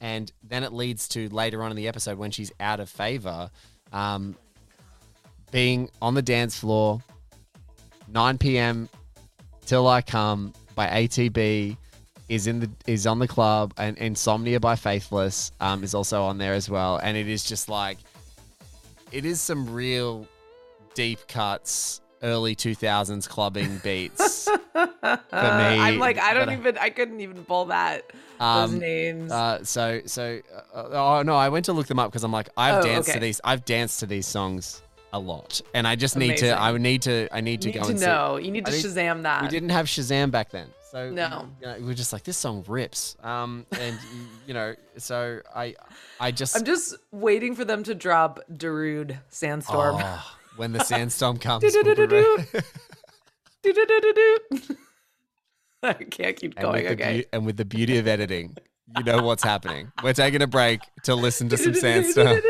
And then it leads to later on in the episode when she's out of favor um, being on the dance floor 9 p.m till i come by atb is in the is on the club and insomnia by faithless um, is also on there as well and it is just like it is some real deep cuts early 2000s clubbing beats. For I'm like, I don't but, uh, even, I couldn't even pull that. those Um, names. Uh, so so uh, oh no, I went to look them up because I'm like I've Oh, danced to these. I've danced to these songs a lot, and I just need to. I would need to. I need to you need go to and know. You need I to need- Shazam that. We didn't have Shazam back then, so No. you know, we're just like this song rips. Um, and you know, so I, I just I'm just waiting for them to drop Darude Sandstorm. Oh, when the sandstorm comes. I can't keep going. Okay. beau- and with the beauty of editing, you know what's happening. We're taking a break to listen to some sandstorm.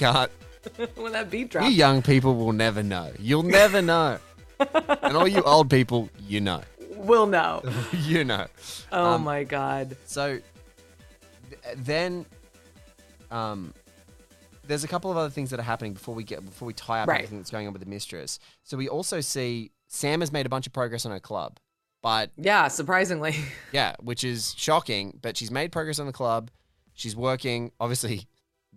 Can't. when that beat You young people will never know. You'll never know. and all you old people, you know. We'll know. you know. Oh Um, my god. So th- then um there's a couple of other things that are happening before we get before we tie up Right. everything that's going on with the mistress. So we also see Sam has made a bunch of progress on her club. But Yeah, surprisingly. yeah, which is shocking, but she's made progress on the club. She's working. Obviously,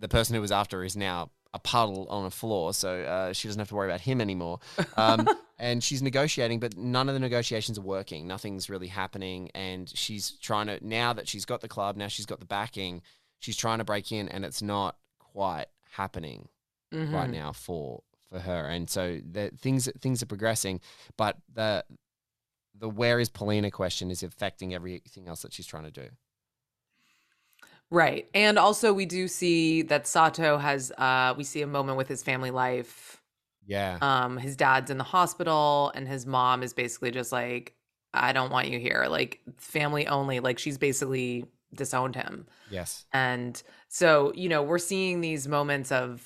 the person who was after her is now a puddle on a floor, so uh, she doesn't have to worry about him anymore. Um, and she's negotiating, but none of the negotiations are working. Nothing's really happening, and she's trying to now that she's got the club, now she's got the backing. She's trying to break in, and it's not quite happening right Mhm. now for for her. And so the things things are progressing, but the the where is Polina question is affecting everything else that she's trying to do. Right. And also we do see that Sato has uh we see a moment with his family life. Yeah. Um his dad's in the hospital and his mom is basically just like I don't want you here. Like family only. Like she's basically disowned him. yes. And so, you know, we're seeing these moments of,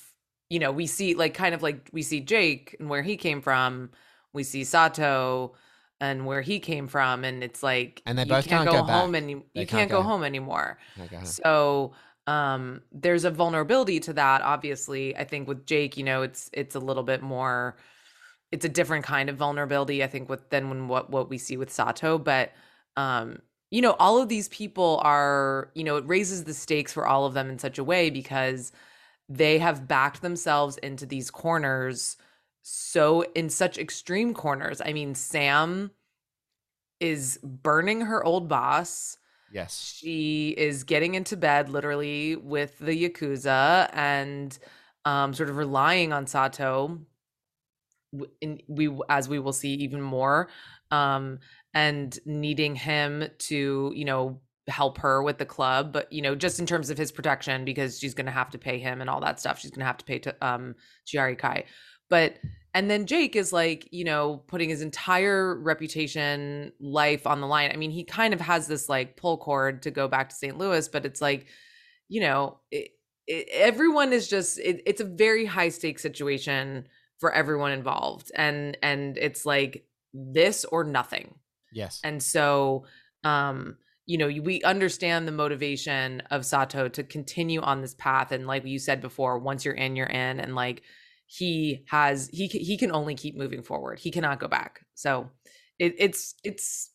you know, we see like kind of like we see Jake and where he came from. We see Sato and where he came from. And it's like And they you both can't, can't go, go home and you, you can't can't go go. home anymore. So um there's a vulnerability to that obviously. I think with Jake, you know, it's it's a little bit more it's a different kind of vulnerability I think with than when what what we see with Sato, but um you know, all of these people are, you know, it raises the stakes for all of them in such a way because they have backed themselves into these corners so in such extreme corners. I mean, Sam is burning her old boss Yes. she is getting into bed literally with the yakuza and um, sort of relying on Sato. In, we as we will see even more, um, and needing him to you know help her with the club, but you know just in terms of his protection because she's going to have to pay him and all that stuff. She's going to have to pay to um, Chihara Kai, but and then Jake is like, you know, putting his entire reputation, life on the line. I mean, he kind of has this like pull cord to go back to St. Louis, but it's like, you know, it, it, everyone is just it, it's a very high stakes situation for everyone involved, and and it's like this or nothing. Yes. And so, um, you know, we understand the motivation of Sato to continue on this path. And like you said before, once you're in, you're in. And like he has, he he can only keep moving forward. He cannot go back. So it, it's it's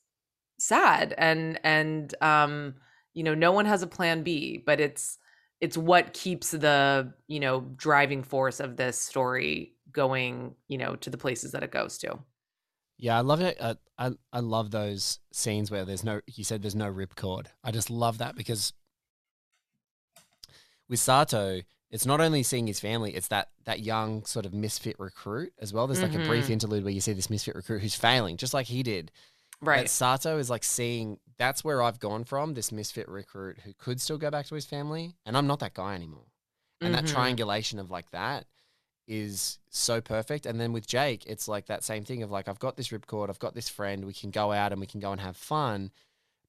sad and and um, you know, no one has a plan B, but it's it's what keeps the you know driving force of this story going you know to the places that it goes to. Yeah, I love it. Uh, I I love those scenes where there's no. You said there's no ripcord. I just love that because with Sato, it's not only seeing his family, it's that that young sort of misfit recruit as well. There's like a brief Mhm. interlude where you see this misfit recruit who's failing, just like he did. But Right. Sato is like seeing that's where I've gone from this misfit recruit who could still go back to his family, and I'm not that guy anymore. And that Mhm. triangulation of like that is so perfect. And then with Jake, it's like that same thing of like I've got this ripcord, I've got this friend, we can go out and we can go and have fun.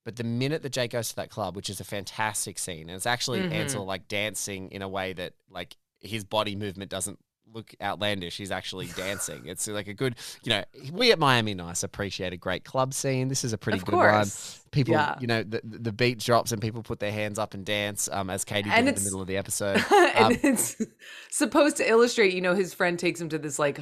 But the minute that Jake goes to that club, which is a fantastic scene, and it's actually Mhm. Ansel like dancing in a way that like his body movement doesn't look outlandish. He's actually dancing. It's like a good, you know, we at Miami Nice appreciate a great club scene. This is a pretty of good one. People, Yeah. you know, the, the beat drops and people put their hands up and dance, um, as Katie And did in the middle of the episode. and Um, it's supposed to illustrate, you know, his friend takes him to this like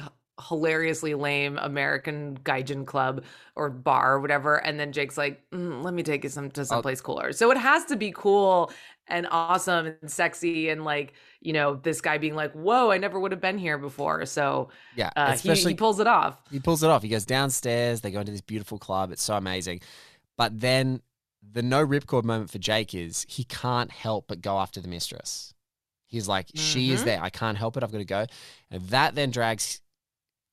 hilariously lame American gaijin club or bar or whatever, and then Jake's like, "Mm, "Let me take you some to someplace cooler." So it has to be cool and awesome and sexy, and like you know, this guy being like, "Whoa, I never would have been here before." So yeah, uh, he, he pulls it off. he pulls it off. He goes downstairs. They go into this beautiful club. It's so amazing. But then the no ripcord moment for Jake is he can't help but go after the mistress. He's like, she is Mhm. there. I can't help it. I've got to go. And that then drags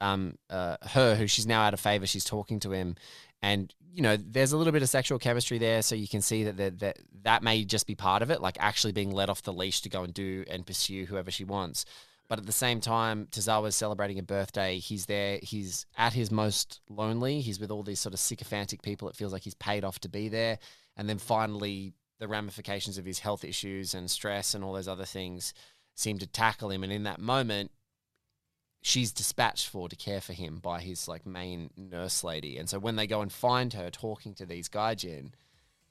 um uh, her, who she's now out of favor. She's talking to him, and you know, there's a little bit of sexual chemistry there, so you can see that that that, that may just be part of it, like actually being let off the leash to go and do and pursue whoever she wants. But at the same time, Tozawa's celebrating a birthday. He's there. He's at his most lonely. He's with all these sort of sycophantic people. It feels like he's paid off to be there. And then finally, the ramifications of his health issues and stress and all those other things seem to tackle him. And in that moment, she's dispatched for to care for him by his like main nurse lady. And so when they go and find her talking to these gaijin,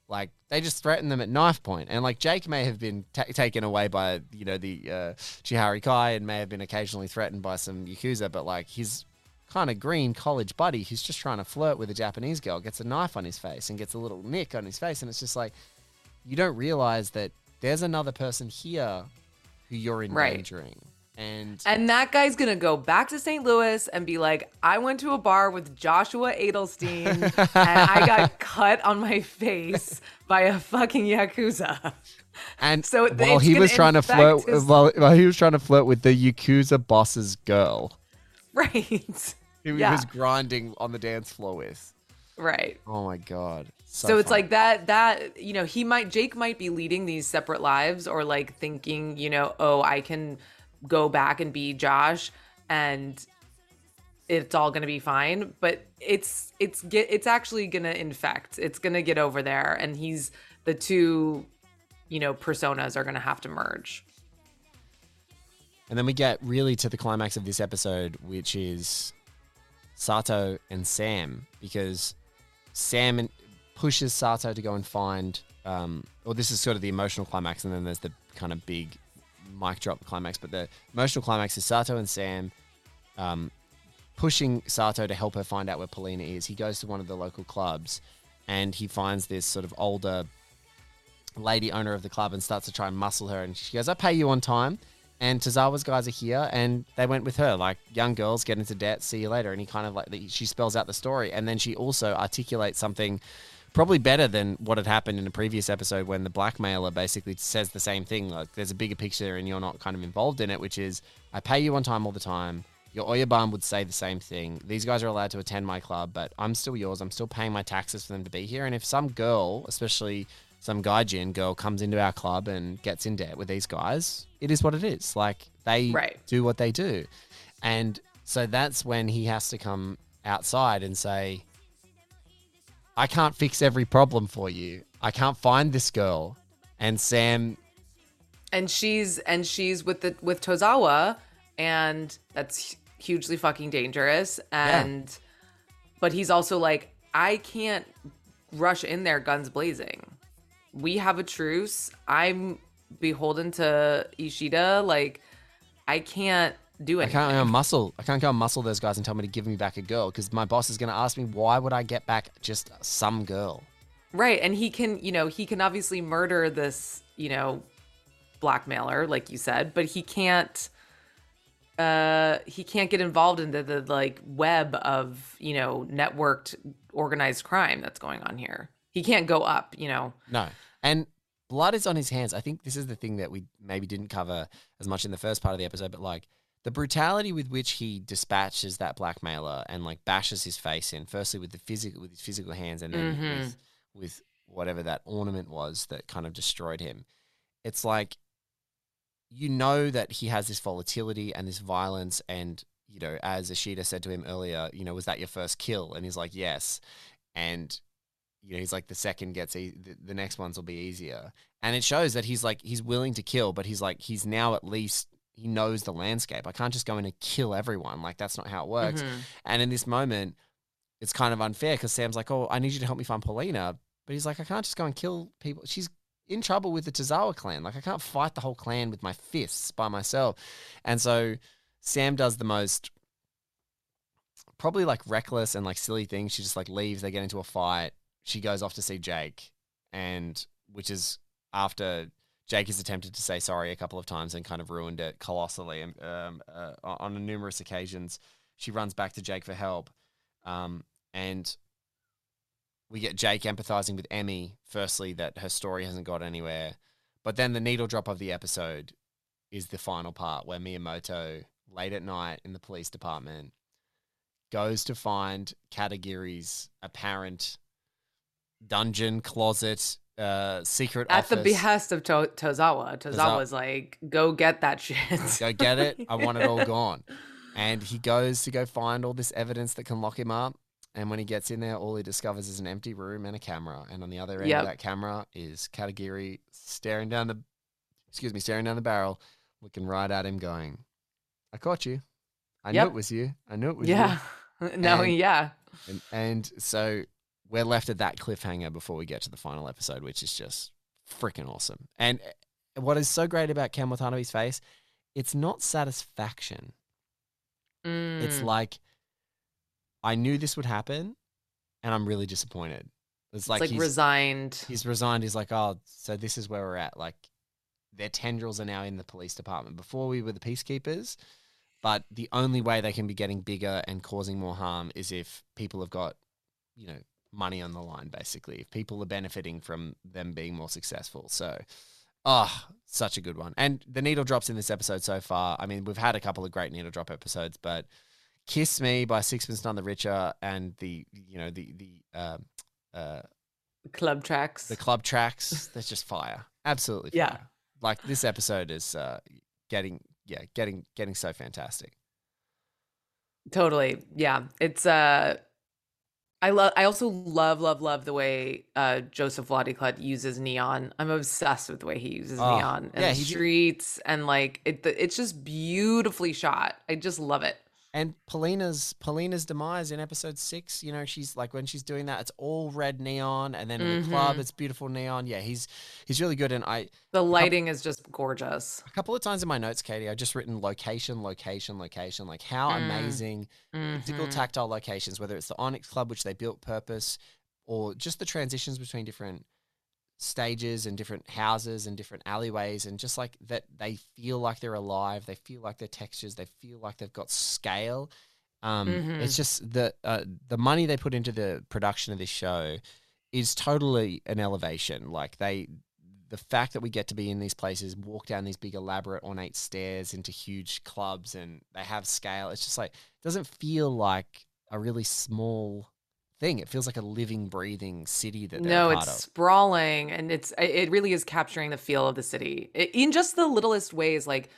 like they just threaten them at knife point. And like Jake may have been ta taken away by you know the uh, Chihara Kai and may have been occasionally threatened by some yakuza, but like his kind of green college buddy who's just trying to flirt with a Japanese girl gets a knife on his face and gets a little nick on his face, and it's just like you don't realize that there's another person here who you're Right. Endangering. And And that guy's gonna go back to St. Louis and be like, I went to a bar with Joshua Adelstein and I got cut on my face by a fucking Yakuza. And So it- while he was trying to flirt, his- while, while he was trying to flirt with the Yakuza boss's girl, Right. who he was grinding on the dance floor with. Right. Oh my god! So, it's fun. like that that you know, he might Jake might be leading these separate lives or like thinking, you know, oh, I can go back and be Josh and it's all going to be fine, but it's it's get it's actually going to infect. It's going to get over there and he's the two you know, personas are going to have to merge. And then we get really to the climax of this episode, which is Sato and Sam, because Sam pushes Sato to go and find. Um, or this is sort of the emotional climax, and then there's the kind of big mic drop climax. But the emotional climax is Sato and Sam um, pushing Sato to help her find out where Polina is. He goes to one of the local clubs, and he finds this sort of older lady owner of the club and starts to try and muscle her. And she goes, I pay you on time. And Tozawa's guys are here and they went with her. Like, young girls get into debt, see you later. And he kind of like, she spells out the story. And then she also articulates something probably better than what had happened in a previous episode when the blackmailer basically says the same thing. Like, there's a bigger picture and you're not kind of involved in it, which is, I pay you on time all the time. Your Oyabun would say the same thing. These guys are allowed to attend my club, but I'm still yours. I'm still paying my taxes for them to be here. And if some girl, especially some gaijin girl, comes into our club and gets in debt with these guys, it is what it is. Like they Right. do what they do. And so that's when he has to come outside and say, I can't fix every problem for you. I can't find this girl. And Sam and she's and she's with the with Tozawa and that's hugely fucking dangerous and but he's also like I can't rush in there guns blazing. We have a truce. I'm beholden to Ishida like I can't do I can't go muscle. I can't go and muscle those guys and tell me to give me back a girl because my boss is going to ask me why would I get back just some girl. Right. And he can, you know, he can obviously murder this, you know, blackmailer, like you said, but he can't uh he can't get involved into the like web of, you know, networked organized crime that's going on here. He can't go up, you know. No, and blood is on his hands. I think this is the thing that we maybe didn't cover as much in the first part of the episode, but like the brutality with which he dispatches that blackmailer and like bashes his face in, firstly with the physical with his physical hands, and then Mhm. with with whatever that ornament was that kind of destroyed him. It's like you know that he has this volatility and this violence and you know as Ishida said to him earlier you know was that your first kill and he's like yes and you know he's like the second gets e- the, the next ones will be easier and it shows that he's like he's willing to kill but he's like he's now at least he knows the landscape i can't just go in and kill everyone like that's not how it works Mhm. and in this moment it's kind of unfair because sam's like oh i need you to help me find polina but he's like i can't just go and kill people she's in trouble with the Tozawa clan. Like I can't fight the whole clan with my fists by myself. And so Sam does the most probably like reckless and like silly things. She just like leaves, they get into a fight. She goes off to see Jake and which is after Jake has attempted to say sorry a couple of times and kind of ruined it colossally um, um, uh, on numerous occasions. She runs back to Jake for help. Um, and we get Jake empathizing with Emi, firstly, that her story hasn't got anywhere. But then the needle drop of the episode is the final part where Miyamoto, late at night in the police department, goes to find Katagiri's apparent dungeon, closet, uh, secret At the behest of to- Tozawa, Tozawa's like, "Go get that shit. Go get it. I want it all gone. And he goes to go find all this evidence that can lock him up. And when he gets in there, all he discovers is an empty room and a camera. And on the other end Yep. of that camera is Katagiri staring down the, excuse me, staring down the barrel, looking right at him, going, "I caught you. I knew it was you. I knew it was you. Yeah. no, And- yeah. And, and so we're left at that cliffhanger before we get to the final episode, which is just freaking awesome. And eh, what is so great about Ken Watanabe's face, it's not satisfaction. It's Mm. like I knew this would happen, and I'm really disappointed. It's It's like, like, he's, resigned. he's resigned. He's like, oh, so this is where we're at. Like their tendrils are now in the police department. Before we were the peacekeepers, but the only way they can be getting bigger and causing more harm is if people have got, you know, money on the line. Basically, if people are benefiting from them being more successful. So. Oh, such a good one. And the needle drops in this episode so far. I mean, we've had a couple of great needle drop episodes, but Kiss Me by Sixpence None the Richer and the you know the the um uh Club tracks. the club tracks, that's just fire. Absolutely fire. Yeah. Like this episode is uh getting yeah, getting getting so fantastic. Totally. Yeah. It's uh I love I also love love love the way uh Josef Wladyka uses neon. I'm obsessed with the way he uses Oh, neon in yeah, the did- streets and like it it's just beautifully shot. I just love it. And Polina's Polina's demise in episode six, you know, she's like when she's doing that, it's all red neon, and then in the club, Mhm. it's beautiful neon. Yeah, he's he's really good. And I The lighting is just gorgeous. a couple of times in my notes, Katie, I've just written location, location, location. Like how Mm. amazing physical Mhm. tactile locations, whether it's the Onyx Club, which they built purpose, or just the transitions between different stages and different houses and different alleyways, and just like that they feel like they're alive, they feel like they're textures, they feel like they've got scale. Um, Mhm. It's just the uh, the money they put into the production of this show is totally an elevation. Like they, the fact that we get to be in these places, walk down these big elaborate ornate stairs into huge clubs, and they have scale. It's just like it doesn't feel like a really small thing. It feels like a living, breathing city that they're No, it's of. sprawling and it's it it really is capturing the feel of the city I- in just the littlest ways like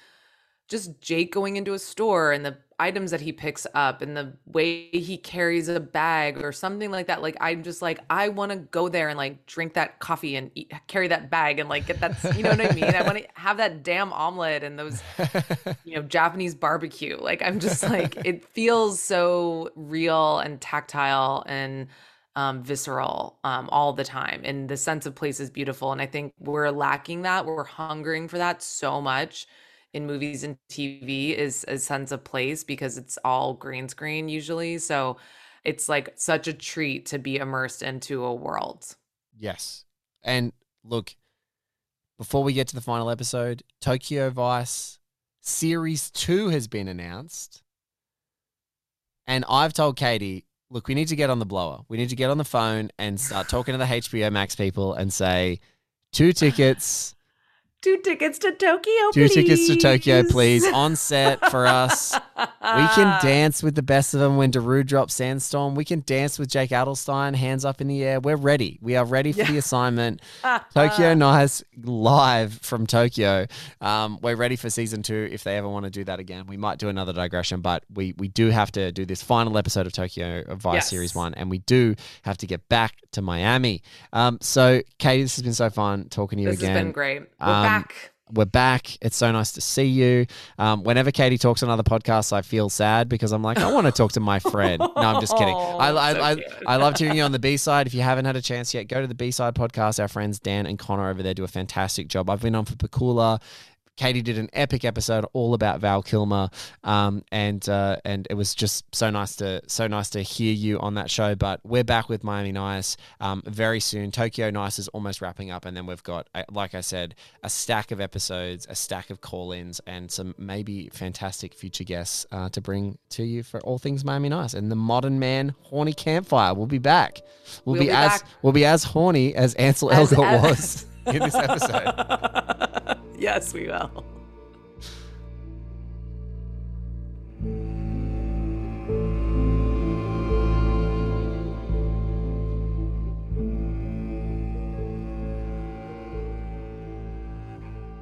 just Jake going into a store and the items that he picks up and the way he carries a bag or something like that like I'm just like I want to go there and like drink that coffee and eat, carry that bag and like get that you know what I mean I want to have that damn omelet and those you know Japanese barbecue. Like I'm just like it feels so real and tactile and um, visceral um, all the time, and the sense of place is beautiful. And I think we're lacking that. We're hungering for that so much in movies and TV is a sense of place because it's all green screen usually. So it's like such a treat to be immersed into a world. Yes. And look, before we get to the final episode, Tokyo Vice Series 2 has been announced. And I've told Katie, look, we need to get on the blower. We need to get on the phone and start talking to the HBO Max people and say, two tickets. Two tickets to Tokyo, Two please. tickets to Tokyo, please, on set for us. We can dance with the best of them when Darude drops Sandstorm. We can dance with Jake Adelstein, hands up in the air. We're ready. We are ready for the assignment. Tokyo Nice live from Tokyo. Um, we're ready for season two. If they ever want to do that again, we might do another digression, but we we do have to do this final episode of Tokyo of Vice Yes. Series One, and we do have to get back to Miami. Um, so, Katie, this has been so fun talking to you This again. This has been great. We're Um, back. We're back. It's so nice to see you. Um, whenever Katie talks on other podcasts, I feel sad because I'm like, I want to talk to my friend. No, I'm just kidding. I, I, so I. I loved hearing you on the B side. If you haven't had a chance yet, go to the B side podcast. Our friends Dan and Connor over there do a fantastic job. I've been on for Pakula. Katie did an epic episode all about Val Kilmer, um, and uh, and it was just so nice to so nice to hear you on that show. But we're back with Miami Nice um, very soon. Tokyo Nice is almost wrapping up, and then we've got, uh, like I said, a stack of episodes, a stack of call-ins, and some maybe fantastic future guests uh, to bring to you for all things Miami Nice. And the Modern Man Horny Campfire We'll be back. We'll, We'll be, be as back. we'll be as horny as Ansel As- Elgort as- was in this episode. yes, we will.